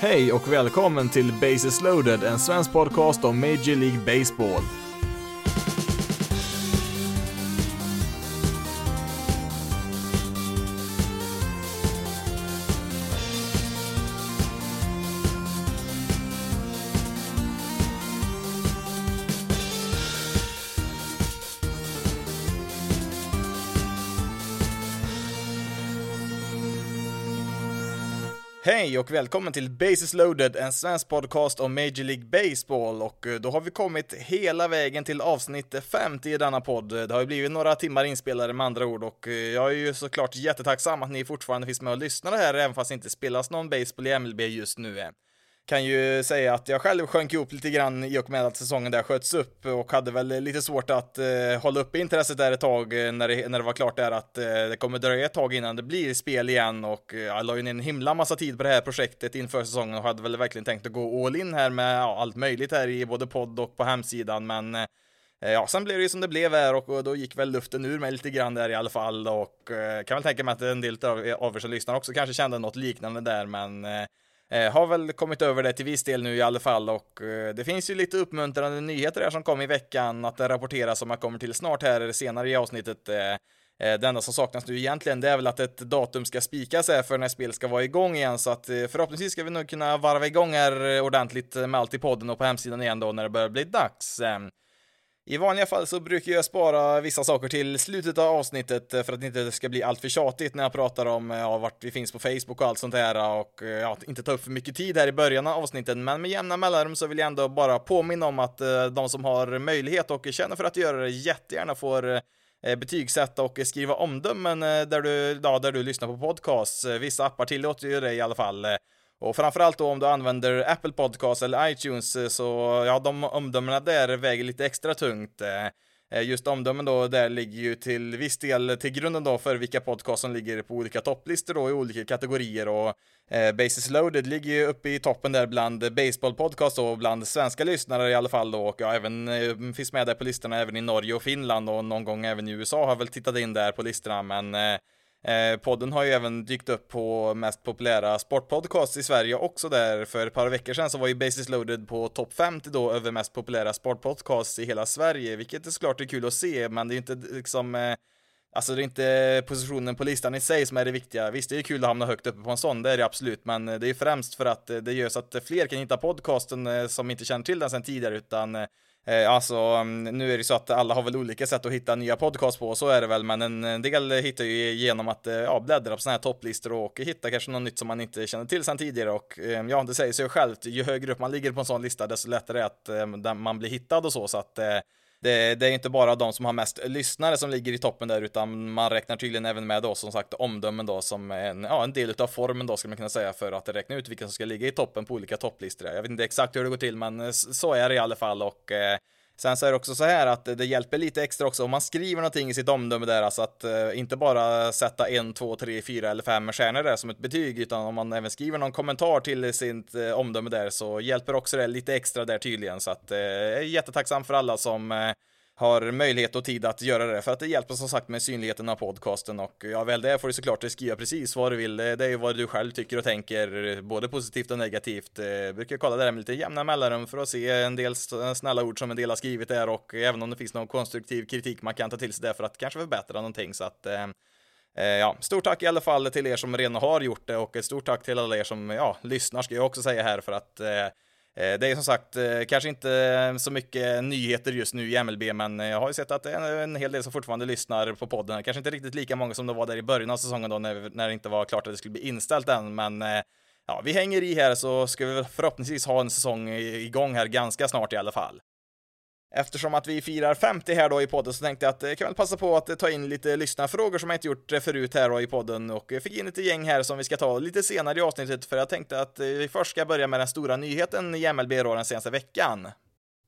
Hej och välkommen till Bases loaded, en svensk podcast om Major League Baseball. Hej och välkommen till Bases loaded, en svensk podcast om Major League Baseball. Och eh, då har vi kommit hela vägen till avsnitt 50 i denna podd. Det har ju blivit några timmar inspelade med andra ord. Och eh, jag är ju såklart jättetacksam att ni fortfarande finns med och lyssnar här även fast det inte spelas någon baseball i MLB just nu kan ju säga att jag själv sjönk ihop lite grann i och med att säsongen där sköts upp och hade väl lite svårt att eh, hålla uppe intresset där ett tag eh, när det, när det var klart där att eh, det kommer dröja ett tag innan det blir spel igen och eh, jag la ju ner en himla massa tid på det här projektet inför säsongen och hade väl verkligen tänkt att gå all in här med ja, allt möjligt här i både podd och på hemsidan men eh, Ja, sen blev det ju som det blev här och då gick väl luften ur mig lite grann där i alla fall och eh, kan väl tänka mig att en del av er som lyssnar också kanske kände något liknande där men eh, Eh, har väl kommit över det till viss del nu i alla fall och eh, det finns ju lite uppmuntrande nyheter här som kom i veckan att det rapporteras om jag kommer till snart här senare i avsnittet. Eh, eh, det enda som saknas nu egentligen det är väl att ett datum ska spikas här för när spel ska vara igång igen så att eh, förhoppningsvis ska vi nog kunna varva igång här eh, ordentligt med allt i podden och på hemsidan igen då när det börjar bli dags. Ehm, i vanliga fall så brukar jag spara vissa saker till slutet av avsnittet eh, för att det inte ska bli allt för tjatigt när jag pratar om eh, ja, vart vi finns på Facebook och allt sånt där eh, och ja, inte ta upp för mycket tid här i början av avsnittet. Men med jämna mellanrum så vill jag ändå bara påminna om att de som har möjlighet och känner för att göra det jättegärna får betygsätta och skriva omdömen där du, ja, där du lyssnar på podcast. Vissa appar tillåter ju det i alla fall. Och framförallt då om du använder Apple Podcast eller iTunes eh, så ja, de omdömena där väger lite extra tungt. Eh, eh, just omdömen då, där ligger ju till viss del till grunden då för vilka podcast som ligger på olika topplistor då i olika kategorier. Och eh, Basis loaded ligger ju uppe i toppen där bland baseball podcast och bland svenska lyssnare i alla fall då. Och ja, även eh, finns med där på listorna även i Norge och Finland och någon gång även i USA har väl tittat in där på listorna. Men eh, Eh, podden har ju även dykt upp på mest populära sportpodcasts i Sverige också där. För ett par veckor sedan så var ju Basis loaded på topp 50 då över mest populära sportpodcasts i hela Sverige, vilket är såklart är kul att se, men det är inte liksom eh, Alltså det är inte positionen på listan i sig som är det viktiga. Visst, det är kul att hamna högt uppe på en sån, det är det absolut, men det är främst för att eh, det gör så att fler kan hitta podcasten eh, som inte känner till den sedan tidigare, utan eh, Eh, alltså, mm, nu är det så att alla har väl olika sätt att hitta nya podcast på, så är det väl, men en del hittar ju genom att eh, ja, bläddra på sådana här topplistor och hitta kanske något nytt som man inte känner till sedan tidigare och eh, ja, det säger sig självt, ju högre upp man ligger på en sån lista, desto lättare är att man blir hittad och så, så att det, det, är inte bara de som har mest lyssnare som ligger i toppen där, utan man räknar tydligen även med då som sagt omdömen då som en, ja, en del av formen då ska man kunna säga för att räkna ut vilka som ska ligga i toppen på olika topplistor. Jag vet inte exakt hur det går till, men så är det i alla fall och eh, Sen så är det också så här att det hjälper lite extra också om man skriver någonting i sitt omdöme där, alltså att eh, inte bara sätta en, två, tre, fyra eller fem stjärnor där som ett betyg, utan om man även skriver någon kommentar till sitt eh, omdöme där så hjälper också det lite extra där tydligen, så att eh, jag är jättetacksam för alla som eh, har möjlighet och tid att göra det för att det hjälper som sagt med synligheten av podcasten och ja väl det får du såklart skriva precis vad du vill. Det är ju vad du själv tycker och tänker både positivt och negativt. Eh, jag brukar kolla det där med lite jämna mellanrum för att se en del eh, snälla ord som en del har skrivit där och även om det finns någon konstruktiv kritik man kan ta till sig där för att kanske förbättra någonting så att eh, Ja, stort tack i alla fall till er som redan har gjort det och ett stort tack till alla er som ja, lyssnar ska jag också säga här för att Eh, Eh, det är som sagt eh, kanske inte så mycket nyheter just nu i MLB, men eh, jag har ju sett att det är en hel del som fortfarande lyssnar på podden. Kanske inte riktigt lika många som det var där i början av säsongen då, när, när det inte var klart att det skulle bli inställt än, men ja, vi hänger i här så ska vi förhoppningsvis ha en säsong igång här ganska snart i alla fall. Eftersom att vi firar 50 här då i podden så tänkte jag att jag kan väl passa på att eh, ta in lite lyssnarfrågor som jag inte gjort eh, förut här då i podden och fick in ett gäng här som vi ska ta lite senare i avsnittet för jag tänkte att vi först ska börja med den stora nyheten i MLB då den senaste veckan.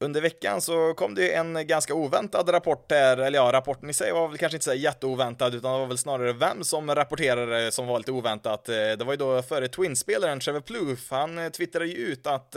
Under veckan så kom det en ganska oväntad rapport här, eller ja, rapporten i sig var väl kanske inte så jätteoväntad, utan det var väl snarare vem som rapporterade som var lite oväntat. Det var ju då före Twinspelaren Trevor Plouffe, han twittrade ju ut att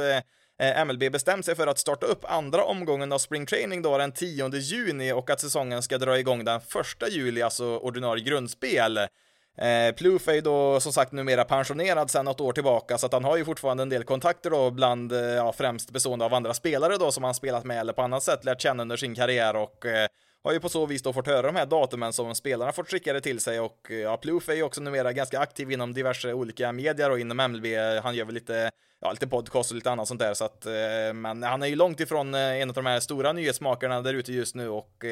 Eh, MLB bestämt sig för att starta upp andra omgången av Spring Training då den 10 juni och att säsongen ska dra igång den 1 juli, alltså ordinarie grundspel. Eh, Plouf är ju då som sagt numera pensionerad sedan något år tillbaka, så att han har ju fortfarande en del kontakter då bland, eh, ja, främst bestående av andra spelare då som han spelat med eller på annat sätt lärt känna under sin karriär och eh, har ju på så vis då fått höra de här datumen som spelarna fått skickade till sig och eh, ja, Plouf är ju också numera ganska aktiv inom diverse olika medier och inom MLB. Han gör väl lite, ja, lite podcast och lite annat sånt där så att, eh, men han är ju långt ifrån eh, en av de här stora nyhetsmakarna där ute just nu och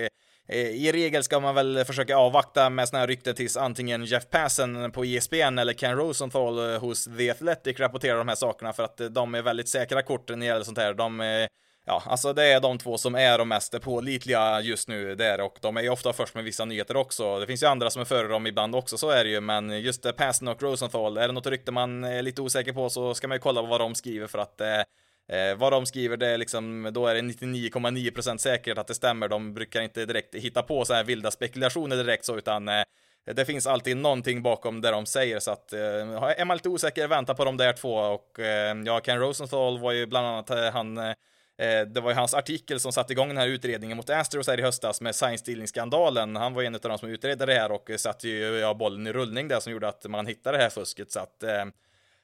i regel ska man väl försöka avvakta med såna här rykten tills antingen Jeff Passen på ESPN eller Ken Rosenthal hos The Athletic rapporterar de här sakerna för att de är väldigt säkra kort när det gäller sånt här. De Ja, alltså det är de två som är de mest pålitliga just nu där och de är ju ofta först med vissa nyheter också. Det finns ju andra som är före dem ibland också, så är det ju, men just eh, Passen och Rosenthal, är det något rykte man är lite osäker på så ska man ju kolla vad de skriver för att eh, eh vad de skriver, det är liksom, då är det 99,9% säkert att det stämmer. De brukar inte direkt hitta på så här vilda spekulationer direkt så, utan eh, det finns alltid någonting bakom det de säger, så att eh, är man lite osäker, vänta på de där två och eh, ja, Ken Rosenthal var ju bland annat eh, han Eh, Eh, det var ju hans artikel som satte igång den här utredningen mot Astros här i höstas med science stealing-skandalen. Han var en av de som utredde det här och satte ju ja, bollen i rullning där som gjorde att man hittade det här fusket. Så att, eh,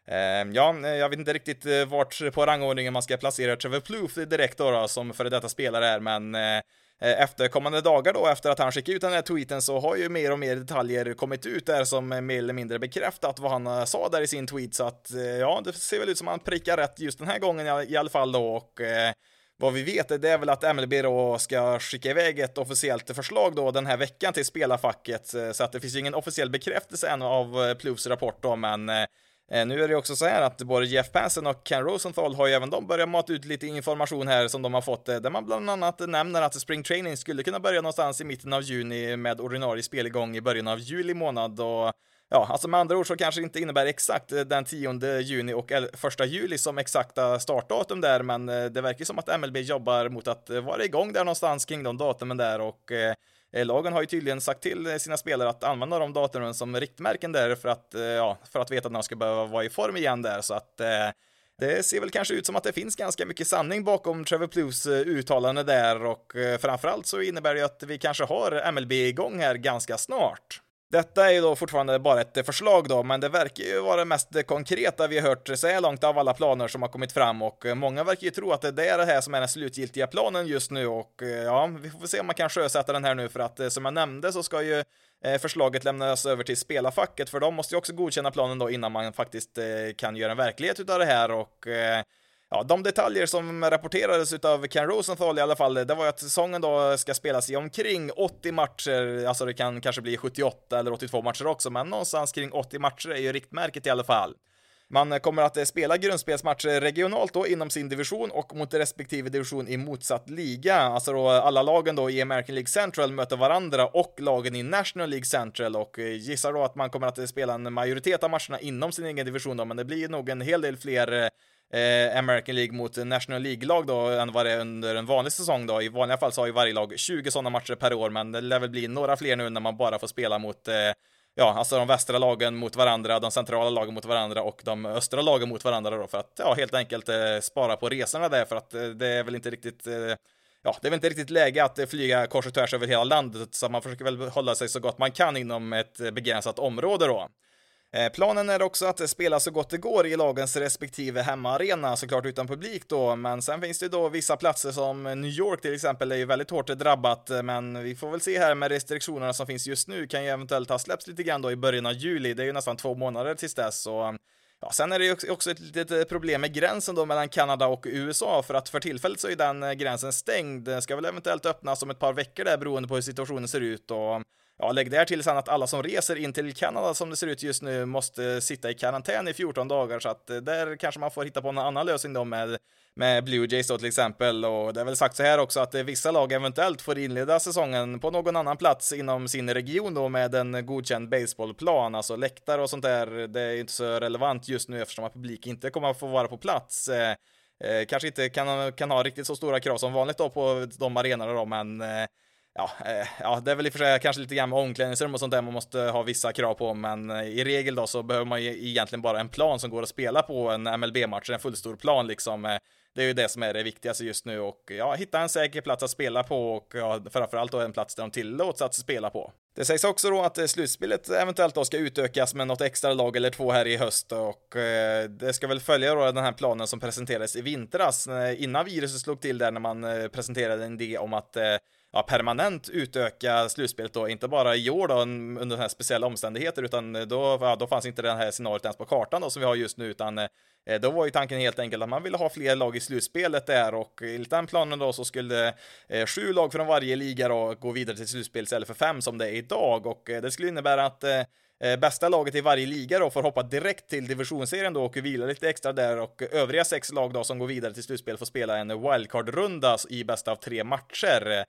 eh ja, jag vet inte riktigt eh, vart på rangordningen man ska placera Trevor Plouffe direkt då, då som före detta spelare här, men Efterkommande efter kommande dagar då, efter att han skickade ut den här tweeten, så har ju mer och mer detaljer kommit ut där som mer eller mindre bekräftat vad han eh, sa där i sin tweet, så att eh, ja, det ser väl ut som att han prickar rätt just den här gången i alla fall då, och vad vi vet det är väl att MLB då ska skicka iväg ett officiellt förslag då den här veckan till spelarfacket, så att det finns ju ingen officiell bekräftelse än av eh, Plufs rapport då, men eh, Eh, nu är det också så här att både Jeff Passen och Ken Rosenthal har ju även de börjat mata ut lite information här som de har fått, eh, där man bland annat nämner att spring training skulle kunna börja någonstans i mitten av juni med ordinarie spelgång i början av juli månad. Och Ja, alltså med andra ord så kanske det inte innebär exakt eh, den 10 juni och 1 juli som exakta startdatum där, men det verkar som att MLB jobbar mot att vara igång där någonstans kring de datumen där och Eh, lagen har ju tydligen sagt till sina spelare att använda de datumen som riktmärken där för att, eh, ja, för att veta att de ska behöva vara i form igen där så att eh, det ser väl kanske ut som att det finns ganska mycket sanning bakom Trevor Plus uttalande där och framförallt så innebär det ju att vi kanske har MLB igång här ganska snart. Detta är ju då fortfarande bara ett förslag då, men det verkar ju vara det mest konkreta vi har hört så här långt av alla planer som har kommit fram. Och eh, många verkar ju tro att det är det här som är den slutgiltiga planen just nu. Och eh, ja, vi får se om man kan sjösätta den här nu för att eh, som jag nämnde så ska ju förslaget lämnas över till spelarfacket för de måste ju också godkänna planen då innan man faktiskt kan göra en verklighet utav det här. Och Ja, de detaljer som rapporterades av Ken Rosenthal i alla fall, det var ju att säsongen då ska spelas i omkring 80 matcher, alltså det kan kanske bli 78 eller 82 matcher också, men någonstans kring 80 matcher är ju riktmärket i alla fall. Man kommer att eh, spela grundspelsmatcher regionalt då inom sin division och mot respektive division i motsatt liga. Alltså då alla lagen då i American League Central möter varandra och lagen i National League Central och eh, gissar då att man kommer att eh, spela en majoritet av matcherna inom sin egen division då, men det blir nog en hel del fler eh, American League mot National League-lag då än vad det är under en vanlig säsong då. I vanliga fall så har ju varje lag 20 sådana matcher per år, men det lär väl bli några fler nu när man bara får spela mot eh, ja, alltså de västra lagen mot varandra, de centrala lagen mot varandra och de östra lagen mot varandra då för att ja, helt enkelt eh, spara på resorna där för att eh, det är väl inte riktigt eh, Ja, det är väl inte riktigt läge att eh, flyga kors och tvärs över hela landet, så man försöker väl hålla sig så gott man kan inom ett eh, begränsat område då. Eh, planen är också att spela så gott det går i lagens respektive hemmaarena, såklart utan publik då, men sen finns det då vissa platser som New York till exempel är ju väldigt hårt drabbat, men vi får väl se här med restriktionerna som finns just nu, kan ju eventuellt ha släppts lite grann då i början av juli, det är ju nästan två månader tills dess, så Ja, sen är det ju också ett litet eh, problem med gränsen då mellan Kanada och USA, för att för tillfället så är den eh, gränsen stängd. Den ska väl eventuellt öppnas om ett par veckor där beroende på hur situationen ser ut och Ja, lägg där till sen att alla som reser in till Kanada som det ser ut just nu måste sitta i karantän i 14 dagar, så att eh, där kanske man får hitta på en annan lösning då med, med Blue Jays då till exempel. Och det är väl sagt så här också att eh, vissa lag eventuellt får inleda säsongen på någon annan plats inom sin region då med en godkänd baseballplan, alltså läktare och sånt där. Det är inte så relevant just nu eftersom att publik inte kommer att få vara på plats. Eh, eh kanske inte kan, kan ha riktigt så stora krav som vanligt då på de arenorna då, men ja, eh, ja, det är väl i och för sig kanske lite grann med omklädningsrum och sånt där man måste ha vissa krav på, men eh, i regel då så behöver man ju egentligen bara en plan som går att spela på en MLB-match, en fullstor plan liksom. Eh. Det är ju det som är det viktigaste just nu och ja, hitta en säker plats att spela på och ja, framförallt då en plats där de tillåts att spela på. Det sägs också då att eh, slutspelet eventuellt då ska utökas med något extra lag eller två här i höst och eh, det ska väl följa då den här planen som presenterades i vintras innan viruset slog till där när man presenterade en idé om att ja, permanent utöka slutspelet då, inte bara i år då under den här speciella omständigheter, utan då, ja, då fanns inte det här scenariot ens på kartan då som vi har just nu, utan eh, då var ju tanken helt enkelt att man ville ha fler lag i slutspelet där och enligt den planen då så skulle eh, sju lag från varje liga då gå vidare till slutspel istället för fem som det är idag och eh, det skulle innebära att eh, eh, bästa laget i varje liga då får hoppa direkt till divisionsserien då och vila lite extra där och övriga sex lag då som går vidare till slutspel får spela en wildcard-runda i bästa av tre matcher.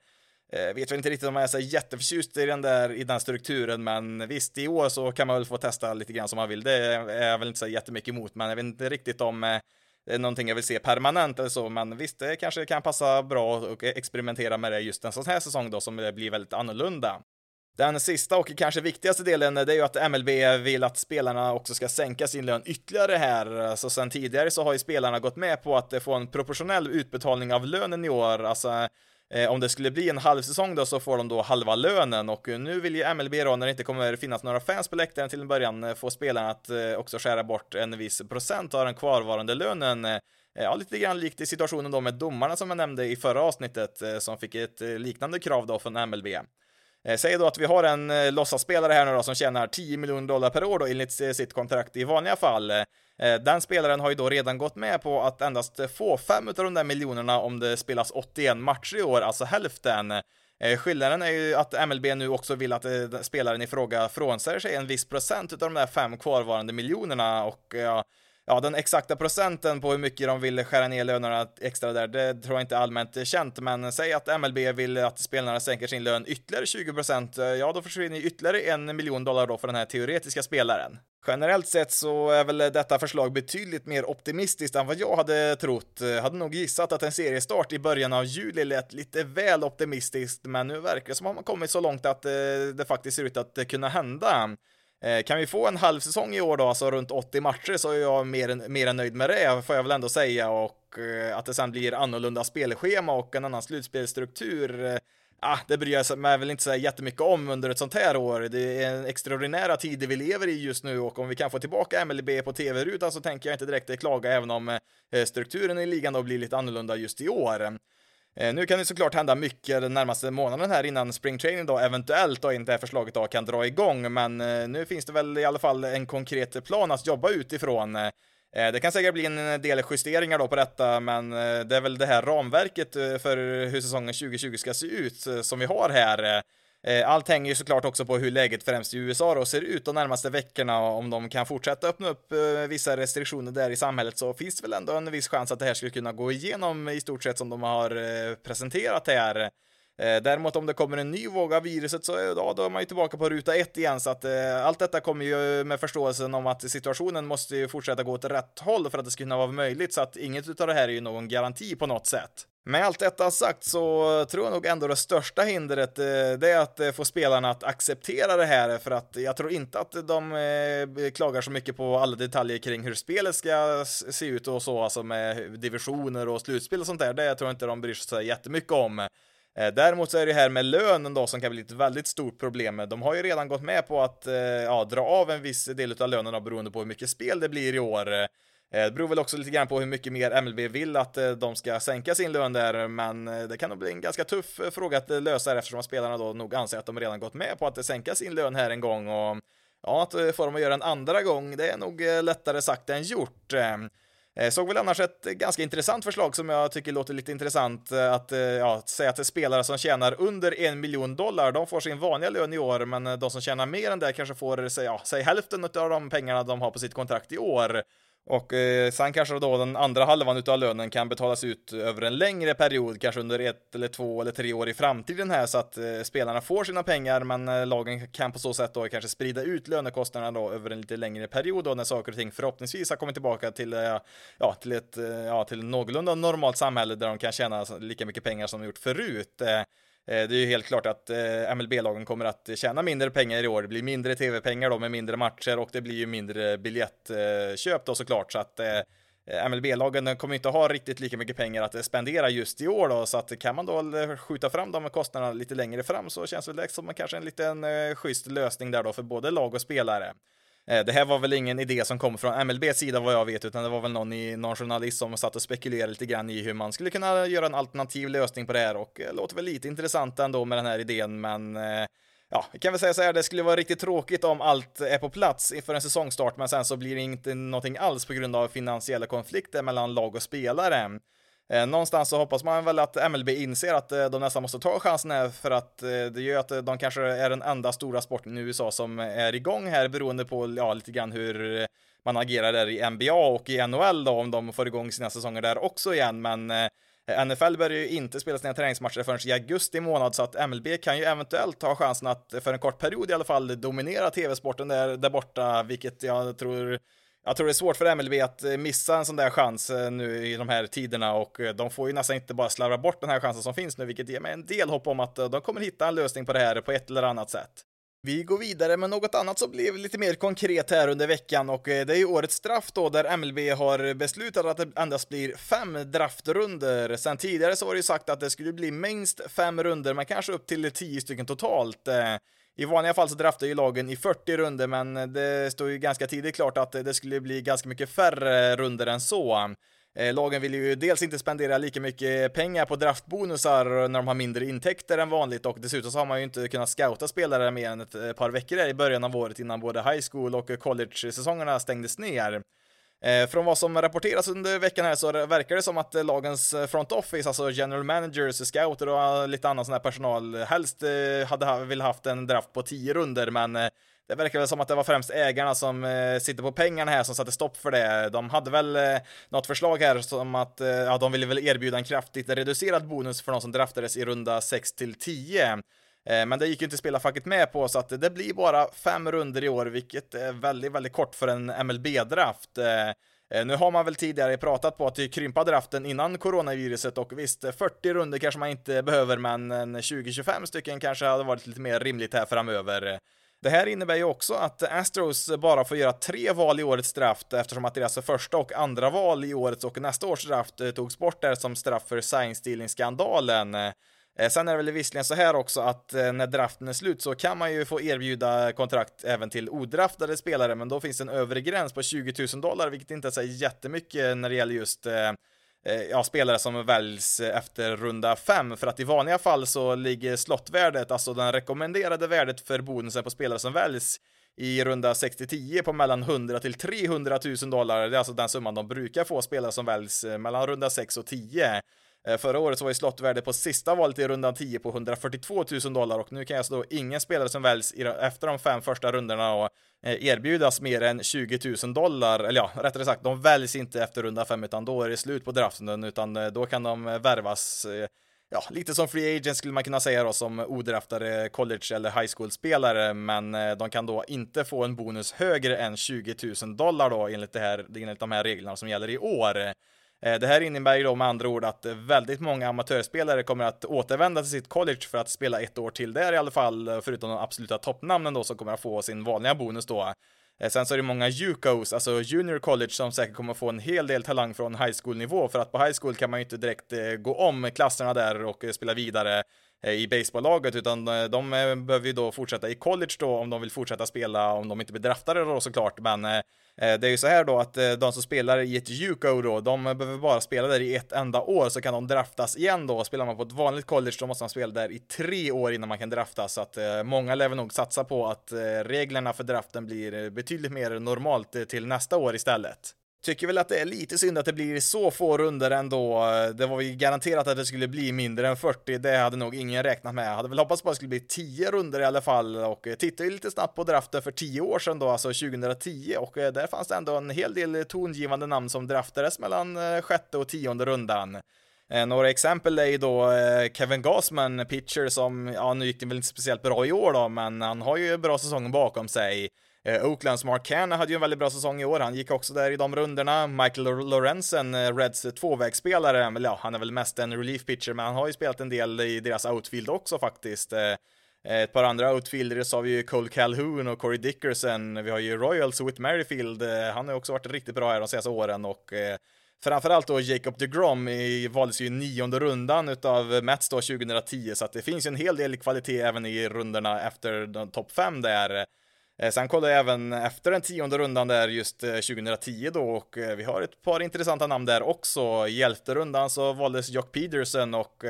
Eh, vet väl inte riktigt om jag är så jätteförtjust i den där i den strukturen, men visst i år så kan man väl få testa lite grann som man vill. Det är jag väl inte så jättemycket emot, men jag vet inte riktigt om eh, det är någonting jag vill se permanent eller så, men visst, det kanske kan passa bra och e- experimentera med det just en sån här säsong då som blir väldigt annorlunda. Den sista och kanske viktigaste delen eh, det är ju att MLB vill att spelarna också ska sänka sin lön ytterligare här. Så sen tidigare så har ju spelarna gått med på att få en proportionell utbetalning av lönen i år. Alltså Eh, om det skulle bli en halv säsong då så får de då halva lönen och eh, nu vill ju MLB då när det inte kommer finnas några fans på läktaren till en början eh, få spelarna att eh, också skära bort en viss procent av den kvarvarande lönen. Ja, lite grann likt i situationen då med domarna som jag nämnde i förra avsnittet som fick ett liknande krav då från MLB. Eh, säg då att vi har en eh, låtsasspelare här nu då som tjänar 10 miljoner dollar per år då enligt eh, sitt kontrakt i vanliga fall. Den spelaren har ju då redan gått med på att endast få fem av de där miljonerna om det spelas 81 matcher i år, alltså hälften. Skillnaden är ju att MLB nu också vill att spelaren i fråga frånsäger sig en viss procent av de där fem kvarvarande miljonerna och ja, ja, den exakta procenten på hur mycket de vill skära ner lönerna extra där, det tror jag inte är allmänt känt, men säg att MLB vill att spelarna sänker sin lön ytterligare 20 procent, eh, ja, då försvinner ytterligare en miljon dollar då för den här teoretiska spelaren. Generellt sett så är väl detta förslag betydligt mer optimistiskt än vad jag hade trott. Eh, hade nog gissat att en seriestart i början av juli lät lite väl optimistiskt, men nu verkar det som att man kommit så långt att eh, det faktiskt ser ut att kunna hända. Eh, kan vi få en halv säsong i år då, alltså runt 80 matcher, så är jag mer än, mer än nöjd med det, får jag väl ändå säga, och eh, att det sen blir annorlunda spelschema och en annan slutspelstruktur eh, ah, det bryr jag mig väl inte så jättemycket om under ett sånt här år. Det är en extraordinära tid vi lever i just nu och om vi kan få tillbaka MLB på tv-rutan så tänker jag inte direkt klaga även om strukturen i ligan då blir lite annorlunda just i år. Eh, nu kan det såklart hända mycket den närmaste månaden här innan springtraining då eventuellt då inte det här förslaget då kan dra igång, men eh, nu finns det väl i alla fall en konkret plan att jobba utifrån. Eh, det kan säkert bli en del justeringar då på detta, men det är väl det här ramverket för hur säsongen 2020 ska se ut som vi har här. Eh, allt hänger ju såklart också på hur läget främst i USA då ser ut de närmaste veckorna och om de kan fortsätta öppna upp eh, vissa restriktioner där i samhället så finns det väl ändå en viss chans att det här skulle kunna gå igenom i stort sett som de har eh, presenterat här. Eh, däremot om det kommer en ny våg av viruset så eh, ja, då är man ju tillbaka på ruta ett igen så att eh, allt detta kommer ju med förståelsen om att situationen måste ju fortsätta gå åt rätt håll för att det ska kunna vara möjligt så att inget av det här är ju någon garanti på något sätt. Med allt detta sagt så tror jag nog ändå det största hindret eh, det är att få spelarna att acceptera det här för att jag tror inte att de klagar så mycket på alla detaljer kring hur spelet ska se ut och så, alltså med divisioner och slutspel och sånt där. Det tror jag inte de bryr sig jättemycket om. Eh, däremot så är det här med lönen då som kan bli ett väldigt stort problem. De har ju redan gått med på att eh, ja, dra av en viss del av lönen då, beroende på hur mycket spel det blir i år. Eh, det beror väl också lite grann på hur mycket mer MLB vill att de ska sänka sin lön där, men det kan nog bli en ganska tuff fråga att lösa eftersom spelarna då nog anser att de redan gått med på att sänka sin lön här en gång och ja, att få dem att göra en andra gång, det är nog lättare sagt än gjort. Eh, såg väl annars ett ganska intressant förslag som jag tycker låter lite intressant eh, att eh, ja, säga att spelare som tjänar under en miljon dollar, de får sin vanliga lön i år, men de som tjänar mer än det kanske får, ja, säg hälften av de pengarna de har på sitt kontrakt i år. Och eh, sen kanske då den andra halvan utav lönen kan betalas ut över en längre period, kanske under ett eller två eller tre år i framtiden här så att eh, spelarna får sina pengar men eh, lagen kan på så sätt då kanske sprida ut lönekostnaderna då över en lite längre period då när saker och ting förhoppningsvis har kommit tillbaka till, eh, ja, till ett, eh, ja, till någorlunda normalt samhälle där de kan tjäna lika mycket pengar som de gjort förut. Eh, Eh, det är ju helt klart att eh, MLB-lagen kommer att tjäna mindre pengar i år. Det blir mindre tv-pengar då med mindre matcher och det blir ju mindre biljettköp då såklart. Så att eh, MLB-lagen kommer inte ha riktigt lika mycket pengar att spendera just i år då, så att kan man då skjuta fram de kostnaderna lite längre fram så känns det som kanske en liten schysst lösning där då för både lag och spelare. Eh, det här var väl ingen idé som kom från MLBs sida vad jag vet, utan det var väl någon, i, någon journalist som satt och spekulerade lite grann i hur man skulle kunna göra en alternativ lösning på det här och det låter väl lite intressant ändå med den här idén, men eh, ja, vi kan väl säga så här, det skulle vara riktigt tråkigt om allt är på plats inför en säsongstart, men sen så blir det inte någonting alls på grund av finansiella konflikter mellan lag och spelare. Eh, någonstans så hoppas man väl att MLB inser att eh, de nästan måste ta chansen här för att eh, det gör att eh, de kanske är den enda stora sporten i USA som är igång här beroende på ja, lite grann hur man agerar där i NBA och i NHL då om de får igång sina säsonger där också igen. Men eh, NFL börjar ju inte spela sina träningsmatcher förrän i augusti månad så att MLB kan ju eventuellt ha chansen att för en kort period i alla fall dominera tv-sporten där, där borta, vilket jag tror jag tror det är svårt för MLB att eh, missa en sån där chans eh, nu i de här tiderna och eh, de får ju nästan inte bara slarva bort den här chansen som finns nu, vilket ger mig en del hopp om att de kommer hitta en lösning på det här på ett eller annat sätt. Vi går vidare med något annat som blev lite mer konkret här under veckan och det är ju årets straff då där MLB har beslutat att det endast blir fem draftrunder. Sen tidigare så var det ju sagt att det skulle bli minst fem runder, men kanske upp till tio stycken totalt. I vanliga fall så draftar ju lagen i 40 runder, men det stod ju ganska tidigt klart att det skulle bli ganska mycket färre runder än så. Eh, lagen vill ju dels inte spendera lika mycket pengar på draftbonusar när de har mindre intäkter än vanligt och dessutom så har man ju inte kunnat scouta spelare mer än ett eh, par veckor i början av året innan både high school och college-säsongerna stängdes ner. Eh, från vad som rapporteras under veckan här så verkar det som att eh, lagens eh, front office, alltså general managers, scouter och lite annan sån här personal, helst hade vill haft en draft på tio runder, men det verkar väl som att det var främst ägarna som sitter på pengarna här som satte stopp för det. De hade väl något förslag här som att ja, de ville väl erbjuda en kraftigt reducerad bonus för de som draftades i runda 6 till 10. Eh, men det gick ju inte spela-facket med på, så att det blir bara fem runder i år, vilket är väldigt, väldigt kort för en MLB-draft. Eh, eh, nu har man väl tidigare pratat på att krympa draften innan coronaviruset och visst, 40 runder kanske man inte behöver, men 20-25 stycken kanske hade varit lite mer rimligt här framöver. Det här innebär ju också att Astros bara får göra tre val i årets draft eftersom att deras första och andra val i årets och nästa års draft togs bort där som straff för sign-stealing-skandalen. Eh, sen är det väl visserligen så här också att eh, när draften är slut så kan man ju få erbjuda kontrakt även till odraftade spelare, men då finns det en övre gräns på 20 000 dollar, vilket inte är så jättemycket när det gäller just eh, ja, spelare som väljs efter runda 5, för att i vanliga fall så ligger slottvärdet, alltså den rekommenderade värdet för bonusen på spelare som väljs i runda 60-10 på mellan 100 till 300 000 dollar. Det är alltså den summan de brukar få spelare som väljs mellan runda 6 och 10. Eh, förra året så var ju slottvärdet på sista valet i rundan 10 på 142 000 dollar och nu kan alltså då ingen spelare som väljs efter de fem första rundorna och eh, erbjudas mer än 20 000 dollar, eller ja, rättare sagt, de väljs inte efter runda 5 utan då är det slut på draften utan eh, då kan de värvas ja, lite som free agent skulle man kunna säga då, som odraftade college eller high school-spelare, men de kan då inte få en bonus högre än 20 000 dollar då enligt, det här, enligt de här reglerna som gäller i år. Eh, det här innebär ju då med andra ord att eh, väldigt många amatörspelare kommer att återvända till sitt college för att spela ett år till där i alla fall, eh, förutom de absoluta toppnamnen då som kommer att få sin vanliga bonus då. Sen så är det många JUCOs, alltså Junior College, som säkert kommer att få en hel del talang från high school-nivå, för att på high school kan man ju inte direkt gå om klasserna där och spela vidare Eh, i baseballlaget, utan eh, de eh, behöver ju då fortsätta i college då om de vill fortsätta spela, om de inte blir draftade då såklart, men Eh, det är ju så här då att de som spelar i ett UCO då, de behöver bara spela där i ett enda år så kan de draftas igen då. Spelar man på ett vanligt college då måste man spela där i tre år innan man kan draftas. Så att eh, många lär nog satsa på att reglerna för draften blir betydligt mer normalt till nästa år istället. Tycker väl att det är lite synd att det blir så få runder ändå. Det var ju garanterat att det skulle bli mindre än 40. Det hade nog ingen räknat med. Jag hade väl hoppats på att det skulle bli 10 runder i alla fall och tittade ju lite snabbt på draften för 10 år sedan då, alltså 2010 och eh, där fanns det ändå en hel del tongivande namn som draftades mellan eh, sjätte och tionde rundan. Eh, några exempel är ju då Kevin Gasman, pitcher som, ja nu gick det väl inte speciellt bra i år då, men han har ju bra säsong bakom sig. Eh, Oaklands Mark Hanna hade ju en väldigt bra säsong i år, han gick också där i de runderna. Michael Lorenzen, eh, Reds eh, tvåvägsspelare, ja, han är väl mest en relief pitcher, men han har ju spelat en del i deras outfield också faktiskt. Ett par andra outfielders har vi ju Cole Calhoun och Corey Dickerson. Vi har ju Royals with Whit Merrifield. Han har ju också varit riktigt bra här de senaste åren och Framförallt då Jacob DeGrom valdes ju i nionde rundan utav Mets då 2010, så att det finns ju en hel del kvalitet även i rundorna efter topp 5 där. Eh, sen kollade jag även efter den tionde rundan där just eh, 2010 då och eh, vi har ett par intressanta namn där också. I elfte rundan så valdes Jock Peterson och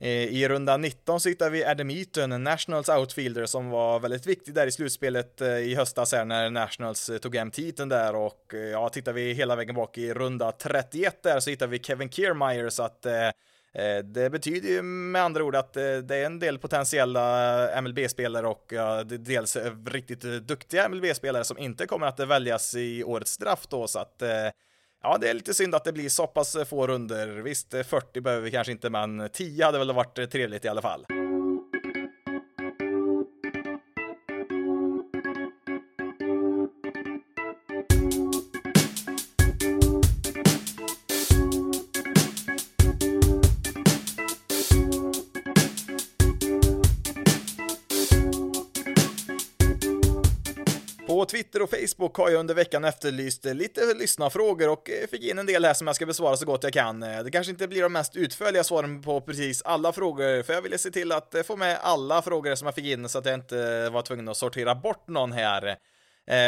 i runda 19 så hittar vi Adam Eaton, Nationals outfielder, som var väldigt viktig där i slutspelet i höstas här när Nationals tog hem titeln där och ja, tittar vi hela vägen bak i runda 31 där så hittar vi Kevin Kiermaier så att Eh, det betyder ju med andra ord att eh, det är en del potentiella eh, MLB-spelare och dels riktigt duktiga MLB-spelare som inte kommer att väljas i årets draft då, så att Ja, det är lite synd att det blir så pass få runder. Visst, 40 behöver vi kanske inte, men 10 hade väl varit trevligt i alla fall. Twitter och Facebook har jag under veckan efterlyst eh, lite lyssnarfrågor och eh, fick in en del här som jag ska besvara så gott jag kan. Eh, det kanske inte blir de mest utförliga svaren på precis alla frågor, för jag ville se till att få med alla frågor som jag fick in så att jag inte var tvungen att sortera bort någon här.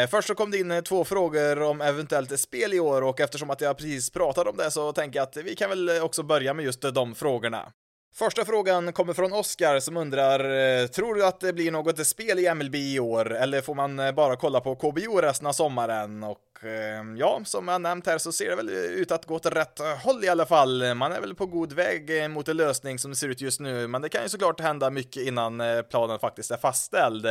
först så kom det in två frågor om eventuellt spel i år och eftersom att jag precis pratade om det så tänker jag att vi kan väl också börja med just de frågorna. Första frågan kommer från Oskar som undrar, eh, tror du att det blir något spel i MLB i år eller får man eh, bara kolla på KBO resten av sommaren? Och eh, ja, som jag nämnt här så ser det väl ut att gå åt rätt håll i alla fall. Man är väl på god väg mot en lösning som det ser ut just nu, men det kan ju såklart hända mycket innan planen faktiskt är fastställd.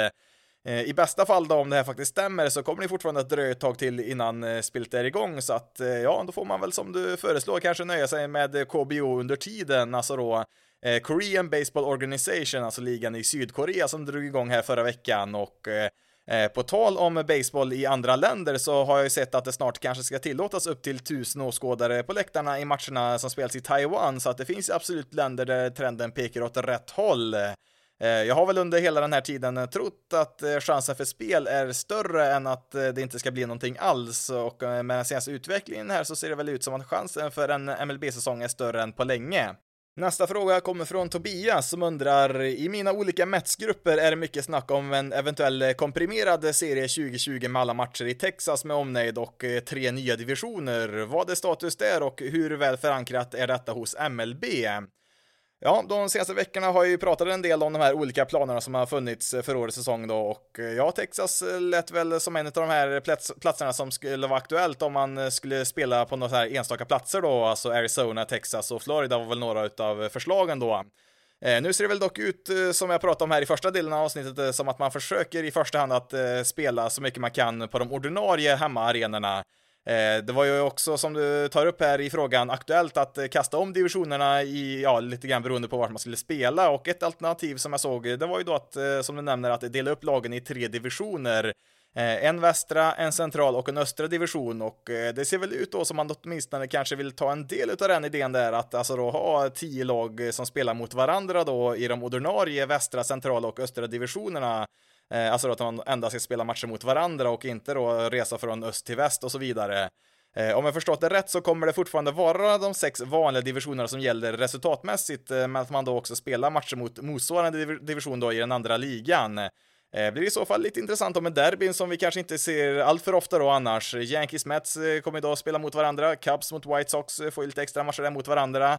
I bästa fall då, om det här faktiskt stämmer, så kommer det fortfarande att dröja ett tag till innan spelet är igång, så att ja, då får man väl som du föreslår kanske nöja sig med KBO under tiden, alltså då eh, Korean Baseball Organization, alltså ligan i Sydkorea som drog igång här förra veckan och eh, eh, på tal om baseball i andra länder så har jag ju sett att det snart kanske ska tillåtas upp till tusen åskådare på läktarna i matcherna som spelas i Taiwan, så att det finns absolut länder där trenden pekar åt rätt håll. Eh, jag har väl under hela den här tiden trott att eh, chansen för spel är större än att det inte ska bli någonting alls och med den senaste utvecklingen här så ser det väl ut som att chansen för en MLB-säsong är större än på länge. Nästa fråga kommer från Tobias som undrar I mina olika Mets-grupper är det mycket snack om en eventuell komprimerad serie 2020 med alla matcher i Texas med omnejd och eh, tre nya divisioner. Vad är status där och hur väl förankrat är detta hos MLB? Ja, de senaste veckorna har jag ju pratat en del om de här olika planerna som har funnits eh, för årets säsong då och eh, ja, Texas eh, lät väl som en av de här plats platserna som skulle vara aktuellt om man skulle spela på några här enstaka platser då, alltså Arizona, Texas och Florida var väl några utav förslagen då. Nu ser det väl dock ut, som jag pratade om här i första delen av avsnittet, som att man försöker i första hand att spela så mycket man kan på de ordinarie hemmaarenorna. Eh, det var ju också, som du tar upp här i frågan, aktuellt att eh, kasta om divisionerna i, ja, lite grann beroende på vart man skulle spela. Och ett alternativ som jag såg, det var ju då att, eh, som du nämner, att dela upp lagen i tre divisioner. En västra, en central och en östra division. Och det ser väl ut då som man åtminstone kanske vill ta en del av den idén där att alltså då ha tio lag som spelar mot varandra då i de ordinarie västra, centrala och östra divisionerna. Eh, alltså då att man endast ska spela matcher mot varandra och inte då resa från öst till väst och så vidare. Eh, om jag förstått det rätt så kommer det fortfarande vara de sex vanliga divisionerna som gäller resultatmässigt, eh, men att man då också spelar matcher mot motsvarande division då i den andra ligan. Eh, blir i så fall lite intressant om en derbyn som vi kanske inte ser allt för ofta då annars. Yankees Mets eh, kommer idag spela mot varandra, Cubs mot White Sox eh, får ju lite extra matcher där mot varandra.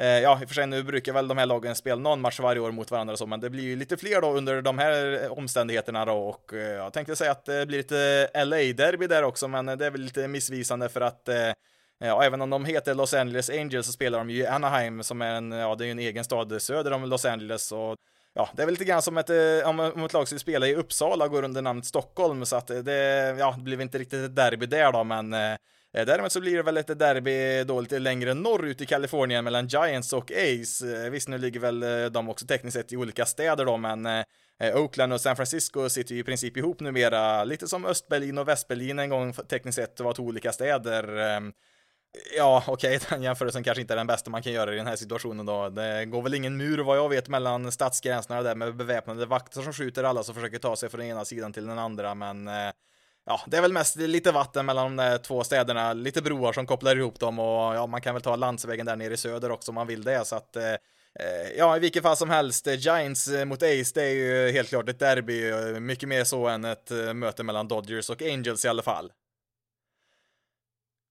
Eh, ja, i och för sig nu brukar väl de här lagen spela någon match varje år mot varandra och så, men det blir ju lite fler då under de här eh, omständigheterna då och eh, jag tänkte säga att det blir lite LA-derby där också, men det är väl lite missvisande för att Ja, även om de heter Los Angeles Angels så spelar de ju i Anaheim som är en, ja, det är ju en egen stad söder om Los Angeles och ja, det är väl lite grann som ett, om ett lag skulle spela i Uppsala och går under namnet Stockholm så att det, ja, det blev inte riktigt ett derby där då, men Eh, däremot så blir det väl ett derby då lite längre norrut i Kalifornien mellan Giants och Ace. Eh, visst, nu ligger väl eh, de också tekniskt sett i olika städer då, men Oakland och San Francisco sitter ju i princip ihop numera, lite som Östberlin och Västberlin en gång tekniskt sett var två olika städer. Ehm, ja, okej, okay, den jämförelsen kanske inte är den bästa man kan göra i den här situationen då. Det går väl ingen mur vad jag vet mellan stadsgränserna där med beväpnade vakter som skjuter alla som försöker ta sig från den ena sidan till den andra, men ja, det är väl mest lite vatten mellan de där två städerna, lite broar som kopplar ihop dem och ja, man kan väl ta landsvägen där nere i söder också om man vill det, så att eh, eh Ja, i vilket fall som helst, eh, Giants eh, mot Ace, det är ju helt klart ett derby, mycket mer så än ett möte mellan Dodgers och Angels i alla fall.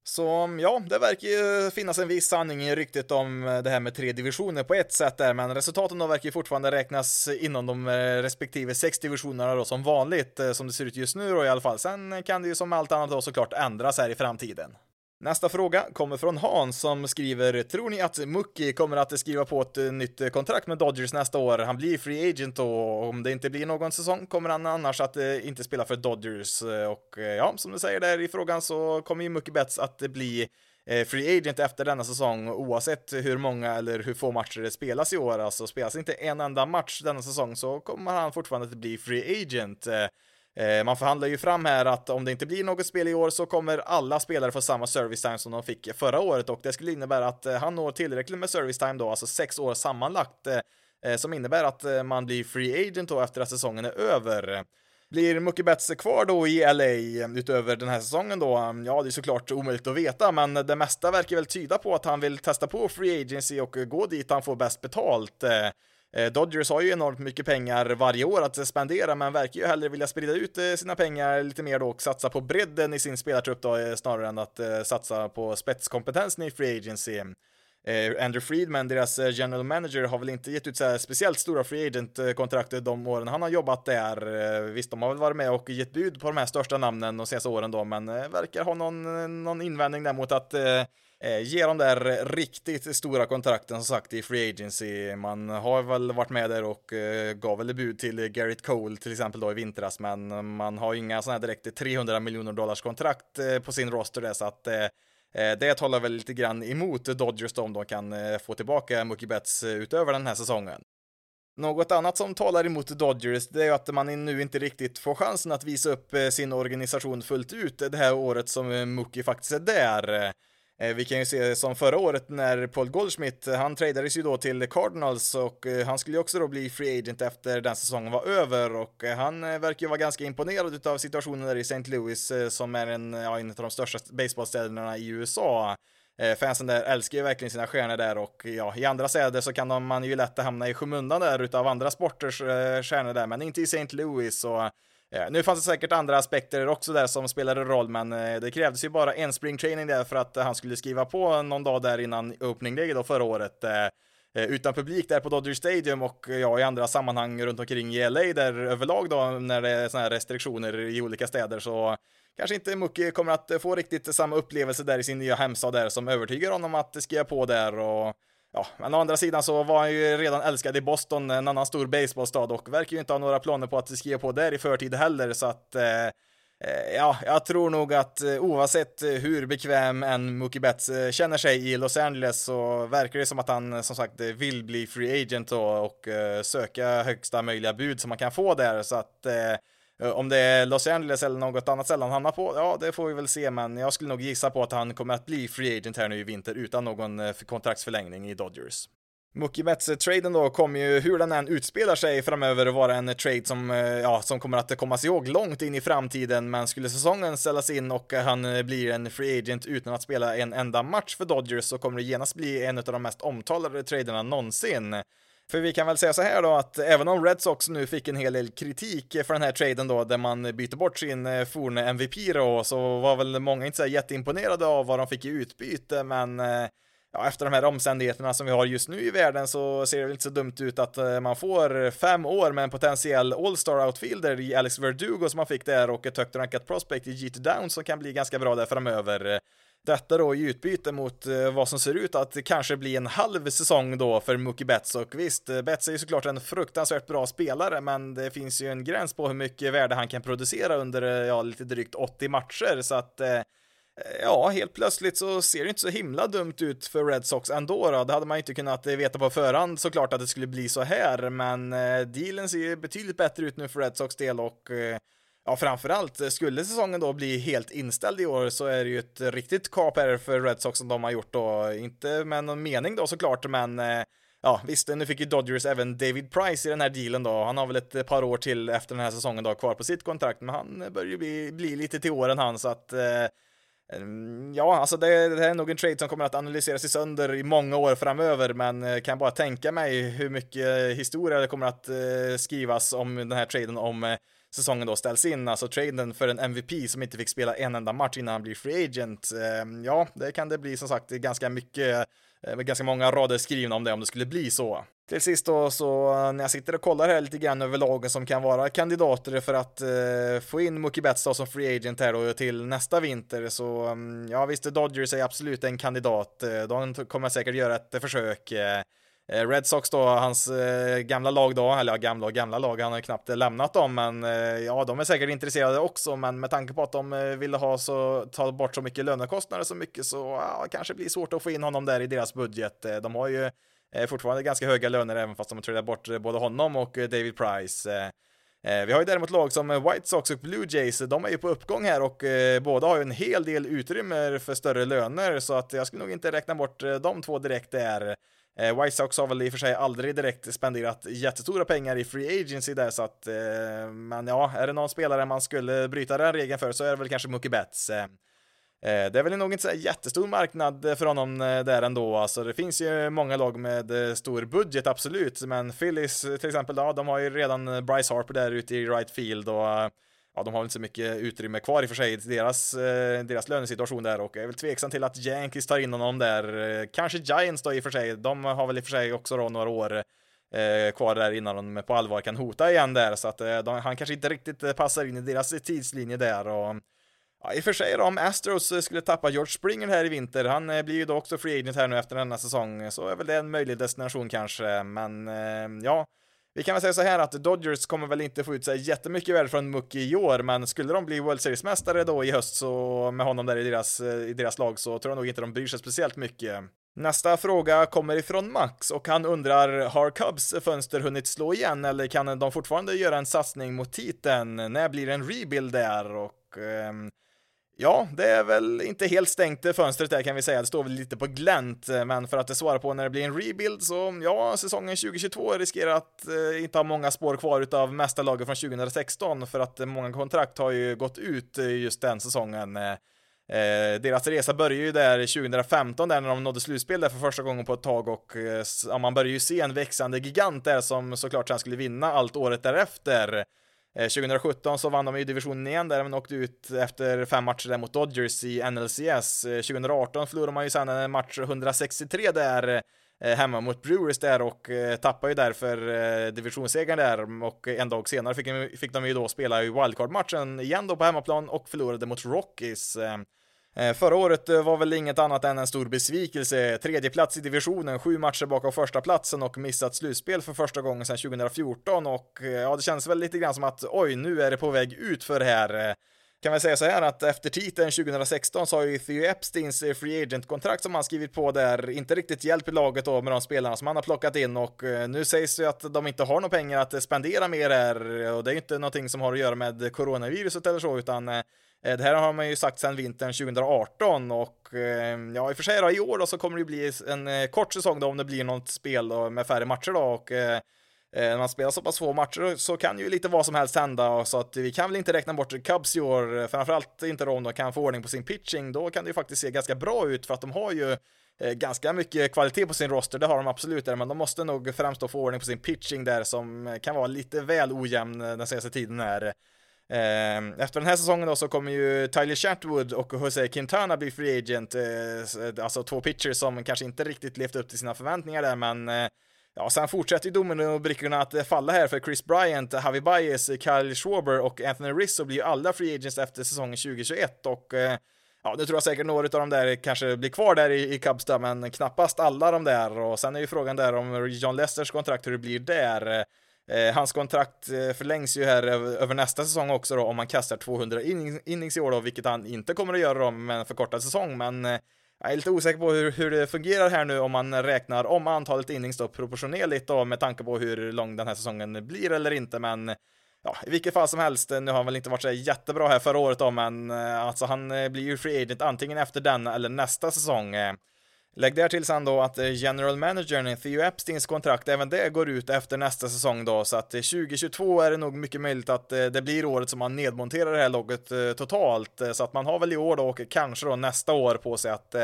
Så mm, ja, det verkar ju finnas en viss sanning i ryktet om eh, det här med tre divisioner på ett sätt där, men resultaten då verkar ju fortfarande räknas inom de eh, respektive sex divisionerna då som vanligt, eh, som det ser ut just nu då i alla fall. Sen kan det ju som allt annat då såklart ändras här i framtiden. Nästa fråga kommer från Hans som skriver Tror ni att Muki kommer att skriva på ett nytt kontrakt med Dodgers nästa år? Han blir free agent och om det inte blir någon säsong kommer han annars att eh, inte spela för Dodgers eh, och eh, ja, som du säger där i frågan så kommer ju Muki Betts att bli free agent efter denna säsong oavsett hur många eller hur få matcher det spelas i år. Alltså spelas inte en enda match denna säsong så kommer han fortfarande att bli free agent. Eh, man förhandlar ju fram här att om det inte blir något spel i år så kommer alla spelare få samma service time som de fick förra året och det skulle innebära att eh, han når tillräckligt med service time då, alltså sex år sammanlagt, eh, eh som innebär att eh, man blir free agent då efter att säsongen är över. Blir Mookie Betts kvar då i LA eh, utöver den här säsongen då? Mm, ja, det är såklart omöjligt att veta, men det mesta verkar väl tyda på att han vill testa på free agency och gå dit han får bäst betalt. Eh, Dodgers har ju enormt mycket pengar varje år att spendera, men verkar ju hellre vilja sprida ut eh, sina pengar lite mer då och satsa på bredden i sin spelartrupp då, eh, snarare än att satsa på spetskompetensen i Free Agency. Andrew Friedman, deras general manager, har väl inte gett ut så speciellt stora free agent-kontrakt de åren han har jobbat där. Visst, de har väl varit med och gett bud på de här största namnen de senaste åren då, men verkar ha någon, någon invändning där mot att eh, ge de där riktigt stora kontrakten som sagt i Free Agency. Man har väl varit med där och eh, gav väl bud till Garrett Cole till exempel då i vintras, men man har ju inga sådana här direkt 300 miljoner dollars kontrakt eh, på sin roster där, så att eh, eh, det talar väl lite grann emot Dodgers då om de kan eh, få tillbaka Mookie Betts utöver den här säsongen. Något annat som talar emot Dodgers, det är att man nu inte riktigt får chansen att visa upp sin organisation fullt ut det här året som Mookie faktiskt är där. Eh, vi kan ju se som förra året när Paul Goldschmidt, eh, han tradades ju då till Cardinals och eh, han skulle ju också då bli free agent efter den säsongen var över och han verkar ju vara ganska imponerad av situationen där i St. Louis som är en, ja, en av de största baseballstäderna i USA. Fansen där älskar ju verkligen sina stjärnor där och ja, i andra städer så kan man ju lätt hamna i skymundan där utav andra sporters stjärnor där, men inte i St. Louis och Eh, nu fanns det säkert andra aspekter också där som spelade roll, men eh, det krävdes ju bara en springtraining där för att han skulle skriva på någon dag där innan opening day då förra året. Eh, utan publik där på Dodger Stadium och ja, i andra sammanhang runt omkring i LA där överlag då när det är sådana här restriktioner i olika städer så kanske inte Muki kommer att få riktigt samma upplevelse där i sin nya hemstad där som övertygar honom att skriva på där och Ja, men å andra sidan så var han ju redan älskad i Boston, en annan stor baseballstad och verkar ju inte ha några planer på att skriva på där i förtid heller så att eh, eh Ja, jag tror nog att eh, oavsett hur bekväm en Mookie Betts eh, känner sig i Los Angeles så verkar det som att han som sagt vill bli free agent och, och söka högsta möjliga bud som man kan få där så att Eh, Eh, om det är Los Angeles eller något annat ställe han hamnar på, ja det får vi väl se, men jag skulle nog gissa på att han kommer att bli free agent här nu i vinter utan någon eh, kontraktsförlängning i Dodgers. Mookie Betts-traden då kommer ju, hur den än utspelar sig framöver, vara en trade som, eh, ja, som kommer att komma sig ihåg långt in i framtiden, men skulle säsongen ställas in och han blir en free agent utan att spela en enda match för Dodgers så kommer det genast bli en av de mest omtalade traderna någonsin. För vi kan väl säga så här då att även om Red Sox nu fick en hel del kritik för den här traden då, där man byter bort sin eh, forne MVP då, så var väl många inte så jätteimponerade av vad de fick i utbyte, men eh, ja, efter de här omständigheterna som vi har just nu i världen så ser det väl inte så dumt ut att eh, man får fem år med en potentiell All-Star outfielder i Alex Verdugo som man fick där och ett högt rankat prospect i Jeter Down som kan bli ganska bra där framöver. Detta då i utbyte mot eh, vad som ser ut att kanske bli en halv säsong då för Mookie Betts och visst, eh, Betts är ju såklart en fruktansvärt bra spelare, men det finns ju en gräns på hur mycket värde han kan producera under, eh, ja, lite drygt 80 matcher, så att ja, helt plötsligt så ser det inte så himla dumt ut för Red Sox ändå då. Det hade man inte kunnat veta på förhand såklart att det skulle bli så här, men dealen ser ju betydligt bättre ut nu för Red Sox del och Ja, framförallt eh, skulle säsongen då bli helt inställd i år så är det ju ett riktigt kap här för Red Sox som de har gjort då. Inte med någon mening då såklart, men eh, ja, visst, nu fick ju Dodgers även David Price i den här dealen då. Han har väl ett eh, par år till efter den här säsongen då kvar på sitt kontrakt, men han börjar ju bli, bli lite till åren han så att eh, mm, Ja, alltså det, det, är nog en trade som kommer att analyseras i sönder i många år framöver, men eh, kan bara tänka mig hur mycket historia det kommer att eh, skrivas om den här traden om eh, säsongen då ställs in, alltså traden för en MVP som inte fick spela en enda match innan han blir free agent. Ehm, ja, det kan det bli som sagt ganska mycket eh, med ganska många rader skrivna om det om det skulle bli så. Till sist då så eh, när jag sitter och kollar här lite grann över lagen som kan vara kandidater för att eh, få in Mookie Betts då som free agent här då till nästa vinter så mm, ja visst Dodgers är absolut en kandidat. Eh, de kommer säkert göra ett försök. Eh, Red Sox då, hans eh, gamla lag då, eller ja, gamla och gamla lag, han har knappt eh, lämnat dem, men ja, de är säkert intresserade också, men med tanke på att de ville ha så, ta bort så mycket lönekostnader så mycket så ja, kanske blir svårt att få in honom där i deras budget. De har ju fortfarande ganska höga löner även fast de har trillat bort både honom och David Price. Vi har ju däremot lag som White Sox och Blue Jays, de är ju på uppgång här och båda har ju en hel del utrymme för större löner så att jag skulle nog inte räkna bort de två direkt där. Eh, White Sox har väl i och för sig aldrig direkt spenderat jättestora pengar i free agency där så att, eh, men ja, är det någon spelare man skulle bryta den regeln för så är det väl kanske Mookie Betts. Eh, eh det är väl nog inte så jättestor marknad för honom eh, där ändå, alltså det finns ju många lag med eh, stor budget absolut, men Phillies till exempel, ja, de har ju redan Bryce Harper där ute i right field och ja, de har inte så mycket utrymme kvar i och för sig deras, eh, deras lönesituation där och är väl tveksam till att Yankees tar in honom där. Eh, kanske Giants då i och för sig, de har väl i och för sig också då några år eh, kvar där innan de på allvar kan hota igen där. Så att eh, de, han kanske inte riktigt eh, passar in i deras tidslinje där och Ja, i och för sig då, om Astros eh, skulle tappa George Springer här i vinter, han blir ju då också free agent här nu efter denna säsong, så är väl det en möjlig destination kanske, men ja, vi kan väl säga så här att Dodgers kommer väl inte få ut sig jättemycket värde från Mookie i år, men skulle de bli World Series-mästare då i höst så med honom där i deras, i deras lag så tror jag nog inte de bryr sig speciellt mycket. Nästa fråga kommer ifrån Max och han undrar, har Cubs fönster hunnit slå igen eller kan de fortfarande göra en satsning mot titeln? När blir det en rebuild där? Och ehm, Ja, det är väl inte helt stängt det fönstret där kan vi säga. Det står väl lite på glänt, eh, men för att det svara på när det blir en rebuild så ja, säsongen 2022 riskerar att eh, inte ha många spår kvar utav mästarlaget från 2016 för att eh, många kontrakt har ju gått ut just den säsongen. Eh, deras resa började ju där 2015 där när de nådde slutspel där för första gången på ett tag och eh, ja, man började ju se en växande gigant där som såklart sen skulle vinna allt året därefter. Eh, 2017 så vann de ju divisionen igen där, men åkte ut efter fem matcher där mot Dodgers i NLCS. 2018 eh, förlorade man ju sen en match 163 där eh, hemma mot Brewers där och tappade ju därför divisionssegern där och en dag senare fick, fick de ju då spela i wildcard-matchen igen då på hemmaplan och förlorade mot Rockies. Eh, förra året eh, var väl inget annat än en stor besvikelse. Tredje plats i divisionen, sju matcher bakom första platsen och missat slutspel för första gången sedan 2014 och eh, ja, det känns väl lite grann som att oj, nu är det på väg ut för det här. Kan väl säga så här att efter titeln 2016 så har ju Theo Epsteins free agent-kontrakt som han skrivit på där inte riktigt hjälpt laget då med de spelarna som han har plockat in och nu sägs det ju att de inte har några pengar att spendera mer här och det är ju inte någonting som har att göra med coronaviruset eller så utan Eh, det här har man ju sagt sedan vintern 2018 och eh, ja, i och för sig då, i år då så kommer det bli en eh, kort säsong då om det blir något spel då, med färre matcher då och när man spelar så pass få matcher så kan ju lite vad som helst hända så att vi kan väl inte räkna bort Cubs i år, framförallt inte då om de kan få ordning på sin pitching, då kan det ju faktiskt se ganska bra ut för att de har ju ganska mycket kvalitet på sin roster, det har de absolut där, men de måste nog främst då få ordning på sin pitching där som kan vara lite väl ojämn den senaste tiden här. Ehm, efter den här säsongen då så kommer ju Tyler Chatwood och Jose Quintana bli free agent, eh, eh, alltså två pitchers som kanske inte riktigt levt upp till sina förväntningar där, men eh, Ja, sen fortsätter ju dominobrickorna att falla här för Chris Bryant, Javi Baez, Kyle Schwarber och Anthony Rizzo blir ju alla free agents efter säsongen 2021 och ja, nu tror jag säkert några av de där kanske blir kvar där i, i Cubs men knappast alla de där och sen är ju frågan där om John Lesters kontrakt hur det blir där. Eh, hans kontrakt eh, förlängs ju här över nästa säsong också då om han kastar 200 innings i år då, vilket han inte kommer att göra då med en förkortad säsong, men eh, jag är lite osäker på hur, hur det fungerar här nu om man räknar om antalet innings då proportionerligt då med tanke på hur lång den här säsongen blir eller inte, men ja, i vilket fall som helst, nu har han väl inte varit så jättebra här förra året då, men alltså han blir ju free agent antingen efter denna eller nästa säsong. Lägg där till sen då att eh, general managern Theo Epsteins kontrakt, även det går ut efter nästa säsong då, så att eh, 2022 är det nog mycket möjligt att eh, det blir året som man nedmonterar det här logget totalt, så att man har väl i år då och kanske då nästa år på sig att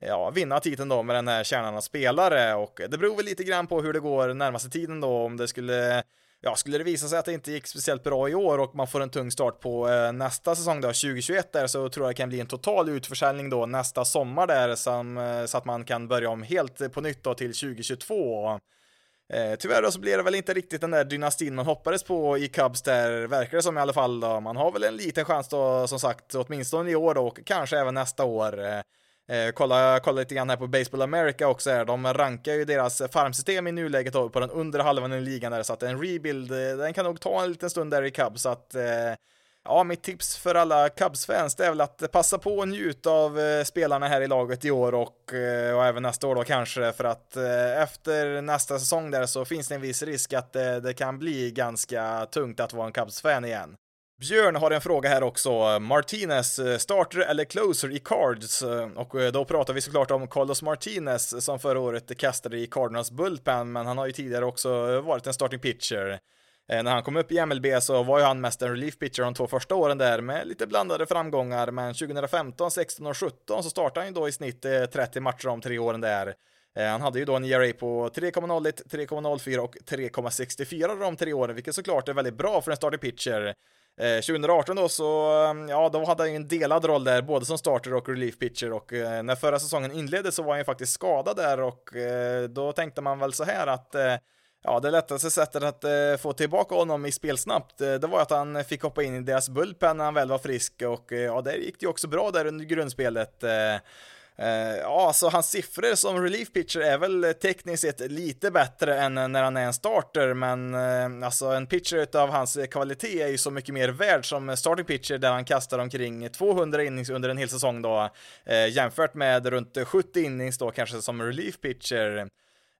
ja, vinna titeln då med den här kärnan av spelare. Och det beror väl lite grann på hur det går närmaste tiden då, om det skulle ja, skulle det visa sig att det inte gick speciellt bra i år och man får en tung start på eh, nästa säsong då, 2021 där, så tror jag det kan bli en total utförsäljning då nästa sommar där, som, eh, så att man kan börja om helt eh, på nytt då till 2022. Eh, tyvärr då så blir det väl inte riktigt den där dynastin man hoppades på i Cubs där, verkar det som i alla fall då. Man har väl en liten chans då, som sagt, åtminstone i år då, och kanske även nästa år. Eh, Eh, kolla, kolla lite grann här på Baseball America också här. De rankar ju deras farmsystem i nuläget på den undre halvan i ligan där, så att en rebuild, eh, den kan nog ta en liten stund där i Cubs, så att eh, Ja, mitt tips för alla Cubs-fans det är väl att passa på och njuta av eh, spelarna här i laget i år och, eh, och även nästa år då kanske för att eh, efter nästa säsong där så finns det en viss risk att eh, det kan bli ganska tungt att vara en Cubs-fan igen. Björn har en fråga här också. Martinez, eh, starter eller closer i Cards? Eh, och eh, då pratar vi såklart om Carlos Martinez som förra året kastade i Cardinals Bullpen, men han har ju tidigare också varit en starting pitcher. När han kom upp i MLB så var ju han mest en relief pitcher de två första åren där med lite blandade framgångar, men 2015, 16 och 17 så startade han ju då i snitt 30 matcher om tre åren där. Han hade ju då en ERA på 3,01, 3,04 och 3,64 de tre åren, vilket såklart är väldigt bra för en starting pitcher. Eh, 2018 då så, ehm, ja då hade han ju en delad roll där, både som starter och relief pitcher och eh, när förra säsongen inleddes så var han ju faktiskt skadad där och eh, då tänkte man väl så här att eh, Ja, det lättaste sättet att eh, få tillbaka honom i spel snabbt, eh, det var att han fick hoppa in i deras bullpen när han väl var frisk och eh, ja, där gick det ju också bra där under grundspelet. Eh, Eh, ja, alltså hans siffror som relief pitcher är väl tekniskt sett lite bättre än när han är en starter, men eh, alltså en pitcher utav hans kvalitet är ju så mycket mer värd som starting pitcher där han kastar omkring 200 innings under en hel säsong då, eh, jämfört med runt 70 innings då kanske som relief pitcher.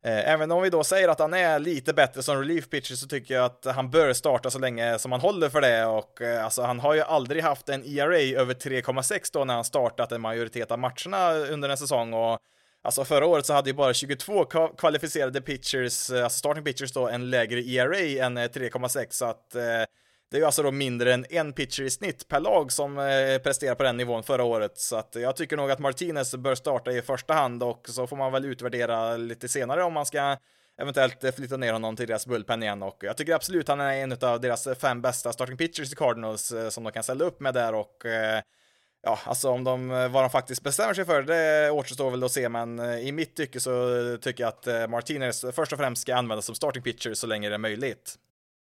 Eh, även om vi då säger att han är lite bättre som relief pitcher så tycker jag att han bör starta så länge som han håller för det. Och eh, alltså han har ju aldrig haft en ERA över 3,6 då när han startat en majoritet av matcherna under en säsong. Och Alltså förra året så hade ju bara 22 kvalificerade pitchers, eh, alltså starting pitchers då, en lägre ERA än 3,6 så att det är ju alltså då mindre än en pitcher i snitt per lag som eh, presterar på den nivån förra året, så att jag tycker nog att Martinez bör starta i första hand och så får man väl utvärdera lite senare om man ska eventuellt flytta ner honom till deras bullpen igen. Och jag tycker absolut han är en av deras fem bästa starting pitchers i Cardinals eh, som de kan ställa upp med där. Och eh, Ja, alltså om de, eh, vad de faktiskt bestämmer sig för, det återstår väl att se, men eh, i mitt tycke så tycker jag att Martinez först och främst ska användas som starting pitcher så länge det är möjligt.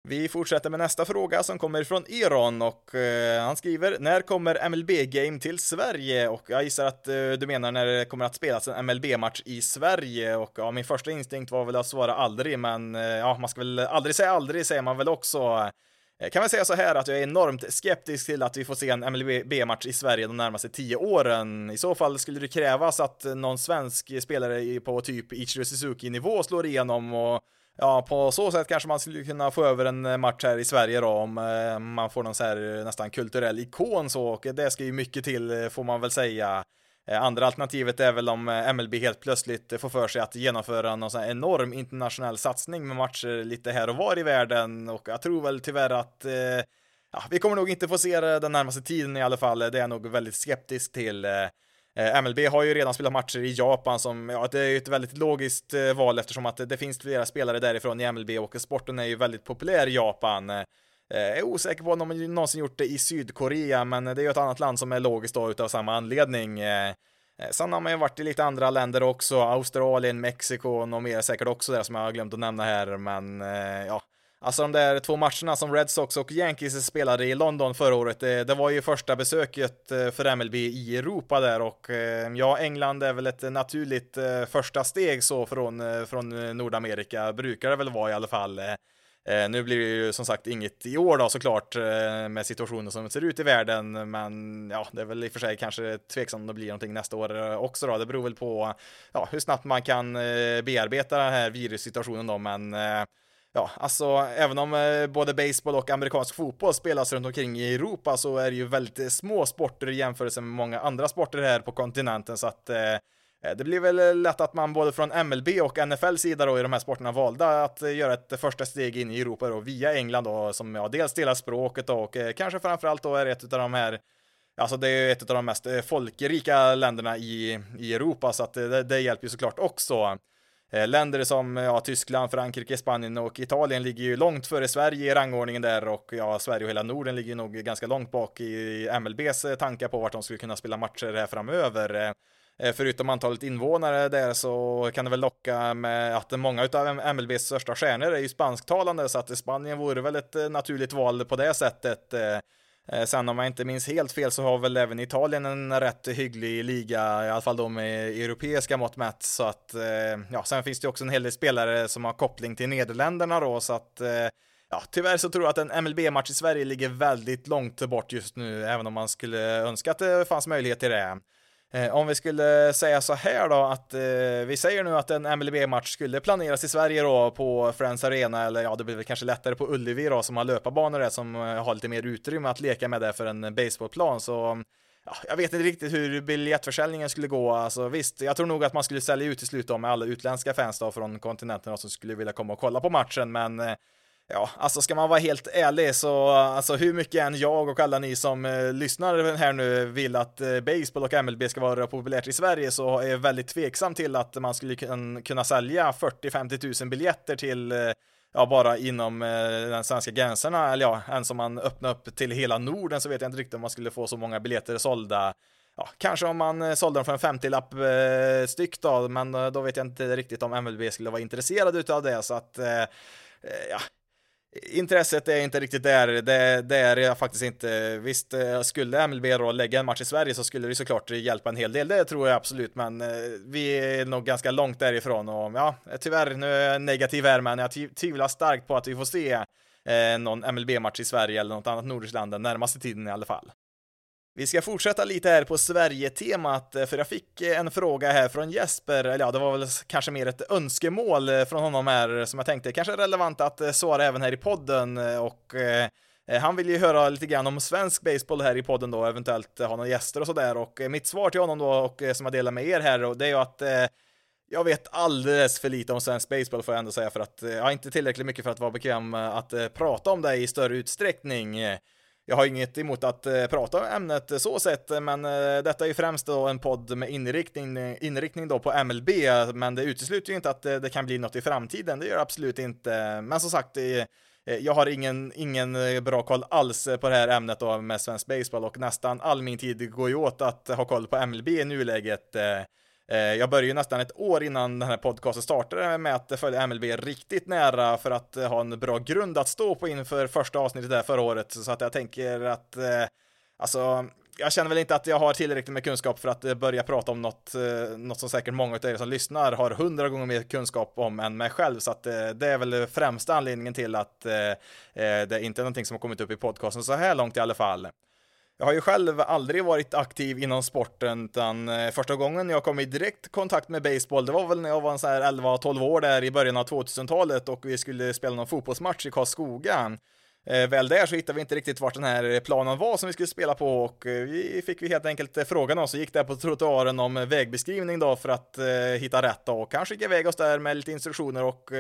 Vi fortsätter med nästa fråga som kommer från Iran och eh, han skriver När kommer MLB Game till Sverige? Och jag gissar att eh, du menar när det kommer att spelas en MLB-match i Sverige och ja, min första instinkt var väl att svara aldrig, men eh, ja, man ska väl aldrig säga aldrig säger man väl också. Eh, kan väl säga så här att jag är enormt skeptisk till att vi får se en MLB-match i Sverige de närmaste tio åren. I så fall skulle det krävas att någon svensk spelare på typ Ichiro Suzuki-nivå slår igenom och Ja, på så sätt kanske man skulle kunna få över en eh, match här i Sverige då om eh, man får någon så här eh, nästan kulturell ikon så och det ska ju mycket till får man väl säga. Andra alternativet är väl om MLB helt plötsligt får för sig att genomföra någon sån här enorm internationell satsning med matcher lite här och var i världen och jag tror väl tyvärr att ja, vi kommer nog inte få se det den närmaste tiden i alla fall. Det är jag nog väldigt skeptisk till. Eh, MLB har ju redan spelat matcher i Japan som, ja, det är ju ett väldigt logiskt eh, val eftersom att det finns flera spelare därifrån i MLB och sporten är ju väldigt populär i Japan. Eh, jag är osäker på om de någonsin gjort det i Sydkorea, men det är ju ett annat land som är logiskt då utav samma anledning. Sen har man ju varit i lite andra länder också, Australien, Mexiko och mer säkert också där som jag har glömt att nämna här, men ja, Alltså de där två matcherna som Red Sox och Yankees spelade i London förra året, det, det var ju första besöket eh, för MLB i Europa där och eh, ja, England är väl ett naturligt första steg så från, från Nordamerika, brukar det väl vara i alla fall. nu blir det ju som sagt inget i år då såklart med situationen som ser ut i världen, men ja, det är väl i och för sig kanske tveksamt om det blir någonting nästa år också då. Det beror väl på ja, hur snabbt man kan bearbeta den här virussituationen då, men ja, alltså även om eh, både baseball och amerikansk fotboll spelas runt omkring i Europa så är det ju väldigt eh, små sporter i jämförelse med många andra sporter här på kontinenten så att eh, eh det blir väl eh, lätt att man både från MLB och NFL sida då i de här sporterna valde att eh, göra ett första steg in i Europa då via England då som ja, dels delar språket då, och eh, kanske framförallt då är ett av de här Alltså det är ett av de mest folkrika länderna i, i Europa så att det, det hjälper ju såklart också. Eh, länder som ja, Tyskland, Frankrike, Spanien och Italien ligger ju långt före Sverige i rangordningen där och ja, Sverige och hela Norden ligger nog ganska långt bak i MLBs eh, tankar på vart de skulle kunna spela matcher här framöver. Eh, förutom antalet invånare där så kan det väl locka med att många av MLBs största stjärnor är ju spansktalande så att Spanien vore väl ett naturligt val på det sättet. Eh, sen om jag inte minns helt fel så har väl även Italien en rätt hygglig liga, i alla fall då med europeiska mått mätt. Så att, eh, ja, sen finns det också en hel del spelare som har koppling till Nederländerna då, så att eh, Ja, tyvärr så tror jag att en MLB-match i Sverige ligger väldigt långt bort just nu, även om man skulle önska att det fanns möjlighet till det. Eh, om vi skulle säga så här då att eh, vi säger nu att en MLB-match skulle planeras i Sverige då på Friends Arena eller ja, det blir väl kanske lättare på Ullevi då som har löparbanor där som eh, har lite mer utrymme att leka med där för en baseballplan så ja, jag vet inte riktigt hur biljettförsäljningen skulle gå. Alltså visst, jag tror nog att man skulle sälja ut till slut då med alla utländska fans då från kontinenten som skulle vilja komma och kolla på matchen, men eh, Ja, alltså ska man vara helt ärlig så, alltså hur mycket än jag och alla ni som eh, lyssnar här nu vill att eh, baseball och MLB ska vara populärt i Sverige så är jag väldigt tveksam till att man skulle kunna sälja 40-50 000 biljetter till eh, ja, bara inom eh, den svenska gränserna, eller ja, än som man öppnar upp till hela Norden så vet jag inte riktigt om man skulle få så många biljetter sålda. Ja, kanske om man eh, sålde dem för en 50-lapp eh, styck då, men eh, då vet jag inte riktigt om MLB skulle vara intresserad utav det, så att eh, eh ja, Intresset är inte riktigt där, det, det är jag faktiskt inte. Visst, eh, skulle MLB då lägga en match i Sverige så skulle det såklart hjälpa en hel del, det tror jag absolut, men eh, vi är nog ganska långt därifrån och ja, tyvärr, nu är jag negativ här, men jag tvivlar starkt på att vi får se eh, någon MLB-match i Sverige eller något annat nordiskt land den närmaste tiden i alla fall. Vi ska fortsätta lite här på Sverige-temat, eh, för jag fick eh, en fråga här från Jesper, eller ja, det var väl kanske mer ett önskemål eh, från honom här som jag tänkte kanske är relevant att svara även här i podden och eh, han vill ju höra lite grann om svensk baseball här i podden då, eventuellt ha några gäster och sådär och mitt svar till honom då och som jag delar med er här och det är ju att eh, jag vet alldeles för lite om svensk baseball får jag ändå säga för att jag har inte tillräckligt mycket för att vara bekväm att prata om det i större utsträckning. Jag har inget emot att eh, prata om ämnet så sett, men eh, detta är ju främst då en podd med inriktning, inriktning då på MLB, men det utesluter ju inte att eh, det kan bli något i framtiden, det gör det absolut inte. Men som sagt, jag har ingen, ingen bra koll alls på det här ämnet då med svensk baseball och nästan all min tid går ju åt att ha koll på MLB i nuläget. Eh, jag började ju nästan ett år innan den här podcasten startade med att följa MLB riktigt nära för att eh, ha en bra grund att stå på inför första avsnittet där förra året. Så att jag tänker att, eh, alltså, jag känner väl inte att jag har tillräckligt med kunskap för att börja prata om något, något som säkert många av er som lyssnar har hundra gånger mer kunskap om än mig själv. Så att det är väl främsta anledningen till att det inte är någonting som har kommit upp i podcasten så här långt i alla fall. Jag har ju själv aldrig varit aktiv inom sporten, utan eh, första gången jag kom i direkt kontakt med baseball, det var väl när jag var en här 11-12 år där i början av 2000-talet och vi skulle spela någon fotbollsmatch i Karlskoga. Eh, väl där så hittade vi inte riktigt vart den här planen var som vi skulle spela på och eh, vi fick vi helt enkelt frågan oss och gick där på trottoaren om vägbeskrivning då för att hitta rätt då och kanske gick iväg oss där med lite instruktioner och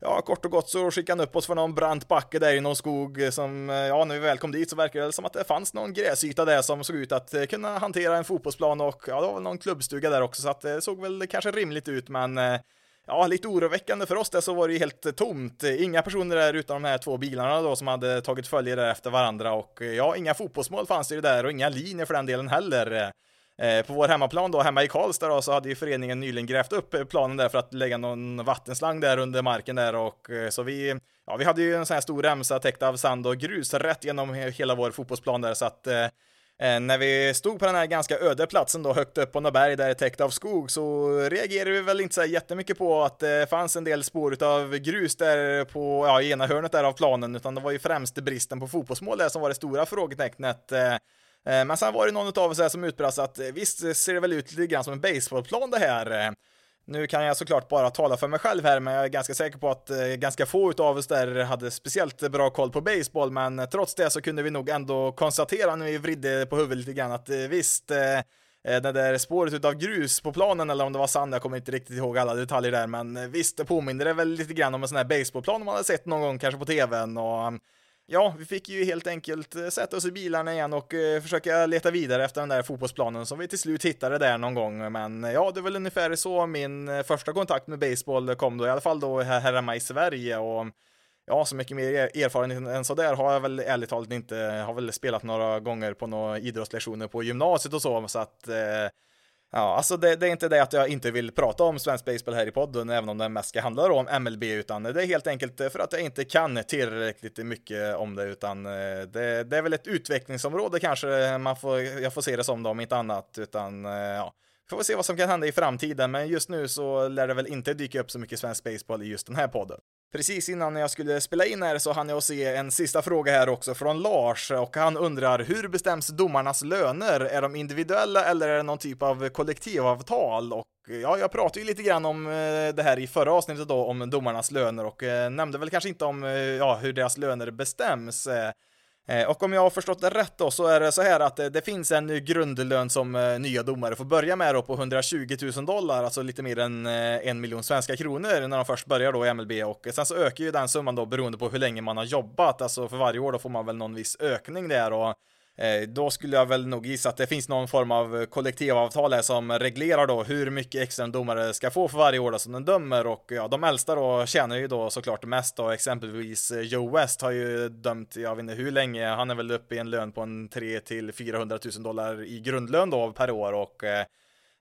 Ja, kort och gott så skickade han upp oss för någon brant backe där i någon skog som, eh, ja, när vi väl kom dit så verkade det som att det fanns någon gräsyta där som såg ut att eh, kunna hantera en fotbollsplan och ja, det var väl någon klubbstuga där också så att det såg väl kanske rimligt ut men Ja, lite oroväckande för oss där så var det ju helt tomt. Inga personer där utan de här två bilarna då som hade tagit följe där efter varandra och ja, inga fotbollsmål fanns det ju där och inga linjer för den delen heller. Eh, på vår hemmaplan då, hemma i Karlstad då, så hade ju föreningen nyligen grävt upp eh, planen där för att lägga någon vattenslang där under marken där och eh, så vi, ja, vi hade ju en sån här stor remsa täckt av sand och grus rätt genom hela vår fotbollsplan där så att när vi stod på den här ganska öde platsen då högt upp på något berg där det är täckt av skog så reagerade vi väl inte så jättemycket på att det fanns en del spår av grus där på, ja, i ena hörnet där av planen, utan det var ju främst bristen på fotbollsmål där som var det stora frågetecknet. Eh, men sen var det någon av oss som utbrast att eh, visst ser det väl ut lite grann som en baseballplan det här. Eh. Nu kan jag såklart bara tala för mig själv här, men jag är ganska säker på att ganska få av oss där hade speciellt bra koll på baseball, men trots det så kunde vi nog ändå konstatera när vi vridde på huvudet lite grann att visst, det där spåret utav grus på planen eller om det var sand, jag kommer inte riktigt ihåg alla detaljer där, men visst, det påminner det väl lite grann om en sån här baseballplan man hade sett någon gång kanske på tvn och Ja, vi fick ju helt enkelt eh, sätta oss i bilarna igen och eh, försöka leta vidare efter den där fotbollsplanen som vi till slut hittade där någon gång. Men eh, ja, det är väl ungefär så min första kontakt med baseball kom då, i alla fall då här, hemma i Sverige. Och ja, så mycket mer erfarenhet än så där har jag väl ärligt talat inte, har väl spelat några gånger på några idrottslektioner på gymnasiet och så, så att Ja, alltså det, det, är inte det att jag inte vill prata om svensk baseball här i podden, även om det mest ska handla om MLB, utan det är helt enkelt för att jag inte kan tillräckligt mycket om det, utan eh, det, det är väl ett utvecklingsområde kanske man får, jag får se det som då, om inte annat, utan eh, ja. Får vi se vad som kan hända i framtiden, men just nu så lär det väl inte dyka upp så mycket svensk baseball i just den här podden. Precis innan jag skulle spela in här så hann jag se en sista fråga här också från Lars och han undrar hur bestäms domarnas löner? Är de individuella eller är det någon typ av kollektivavtal? Och ja, jag pratade ju lite grann om eh, det här i förra avsnittet då om domarnas löner och eh, nämnde väl kanske inte om eh, ja, hur deras löner bestäms. Eh, och om jag har förstått det rätt då så är det så här att eh, det finns en grundlön som eh, nya domare får börja med då på 120 000 dollar, alltså lite mer än en miljon svenska kronor när de först börjar då i MLB och sen så ökar ju den summan då beroende på hur länge man har jobbat, alltså för varje år då får man väl någon viss ökning där och Eh, då skulle jag väl nog gissa att det finns någon form av kollektivavtal här som reglerar då hur mycket extra en domare ska få för varje år då som den dömer. Och ja, de äldsta då tjänar ju då såklart mest då, exempelvis eh, Joe West har ju dömt, jag vet inte hur länge, han är väl uppe i en lön på en 3 till 400 000 dollar i grundlön då per år. Och eh,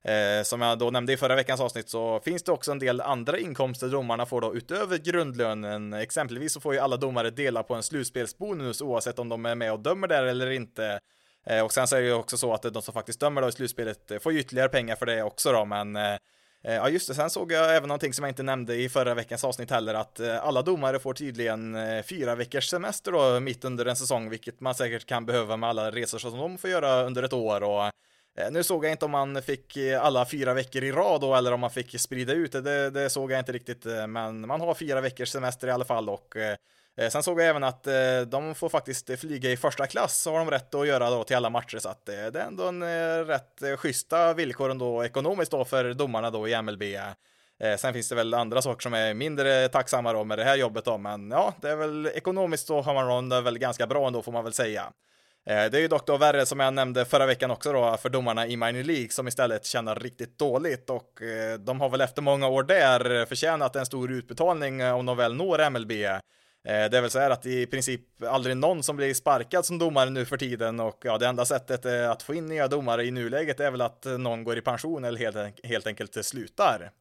eh, som jag då nämnde i förra veckans avsnitt så finns det också en del andra inkomster domarna får då utöver grundlönen. Exempelvis så får ju alla domare dela på en slutspelsbonus oavsett om de är med och dömer där eller inte. Eh, och sen så är det ju också så att de som faktiskt dömer då i slutspelet får ju ytterligare pengar för det också då, men eh, Ja just det, sen såg jag även någonting som jag inte nämnde i förra veckans avsnitt heller att eh, alla domare får tydligen eh, fyra veckors semester då mitt under en säsong vilket man säkert kan behöva med alla resor som de får göra under ett år och Eh, nu såg jag inte om man fick eh, alla fyra veckor i rad då, eller om man fick sprida ut det. det. det. såg jag inte riktigt, eh, men man har fyra veckors semester i alla fall och Sen såg jag även att de får faktiskt flyga i första klass, så har de rätt att göra då till alla matcher, så att det är ändå en rätt schyssta villkor ändå ekonomiskt då för domarna då i MLB. Sen finns det väl andra saker som är mindre tacksamma då med det här jobbet då, men ja, det är väl ekonomiskt då har man det väl ganska bra ändå får man väl säga. Eh, det är ju dock då värre som jag nämnde förra veckan också då för domarna i minor League som istället tjänar riktigt dåligt och eh, de har väl efter många år där förtjänat en stor utbetalning eh, om de väl når MLB. Det är väl så här att i princip aldrig någon som blir sparkad som domare nu för tiden och ja, det enda sättet att få in nya domare i nuläget är väl att någon går i pension eller helt, helt enkelt slutar.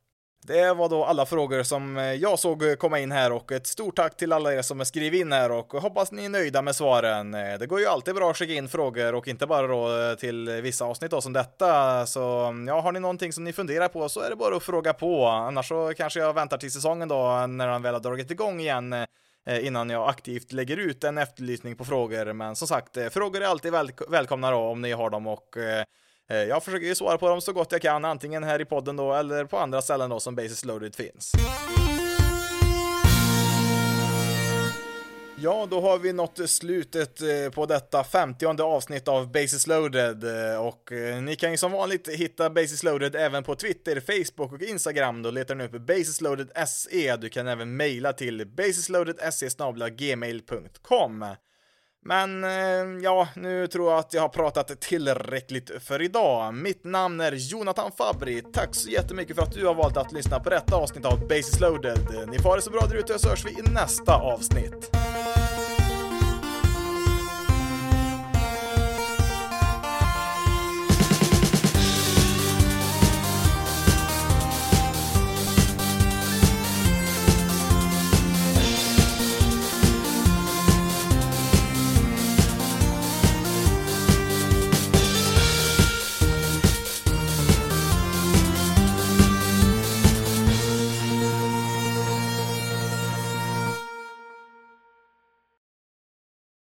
Det var då alla frågor som eh, jag såg eh, komma in här och ett stort tack till alla er som har skrivit in här och hoppas ni är nöjda med svaren. Eh, det går ju alltid bra att skicka in frågor och inte bara då till vissa avsnitt då som detta. Så mm, ja, har ni någonting som ni funderar på så är det bara att fråga på. Annars så kanske jag väntar till säsongen då när han väl har dragit igång igen innan jag aktivt lägger ut en efterlysning på frågor. Men som sagt, frågor är alltid väl välkomna då om ni har dem och Eh, jag försöker ju svara på dem så gott jag kan, antingen här i podden då eller på andra ställen då som Basis Loaded finns. Ja, då har vi nått slutet eh, på detta 50 avsnitt av Basis Loaded eh, och ni kan ju som vanligt hitta Basis Loaded även på Twitter, Facebook och Instagram. Då letar ni upp basisloaded.se. Du kan även mejla till basisloaded.se gmail.com. Men eh, ja, nu tror jag att jag har pratat tillräckligt för idag. Mitt namn är Jonathan Fabri. Tack så jättemycket för att du har valt att lyssna på detta avsnitt av Basis Loaded. Ni får ha det så bra där ute så hörs vi i nästa avsnitt.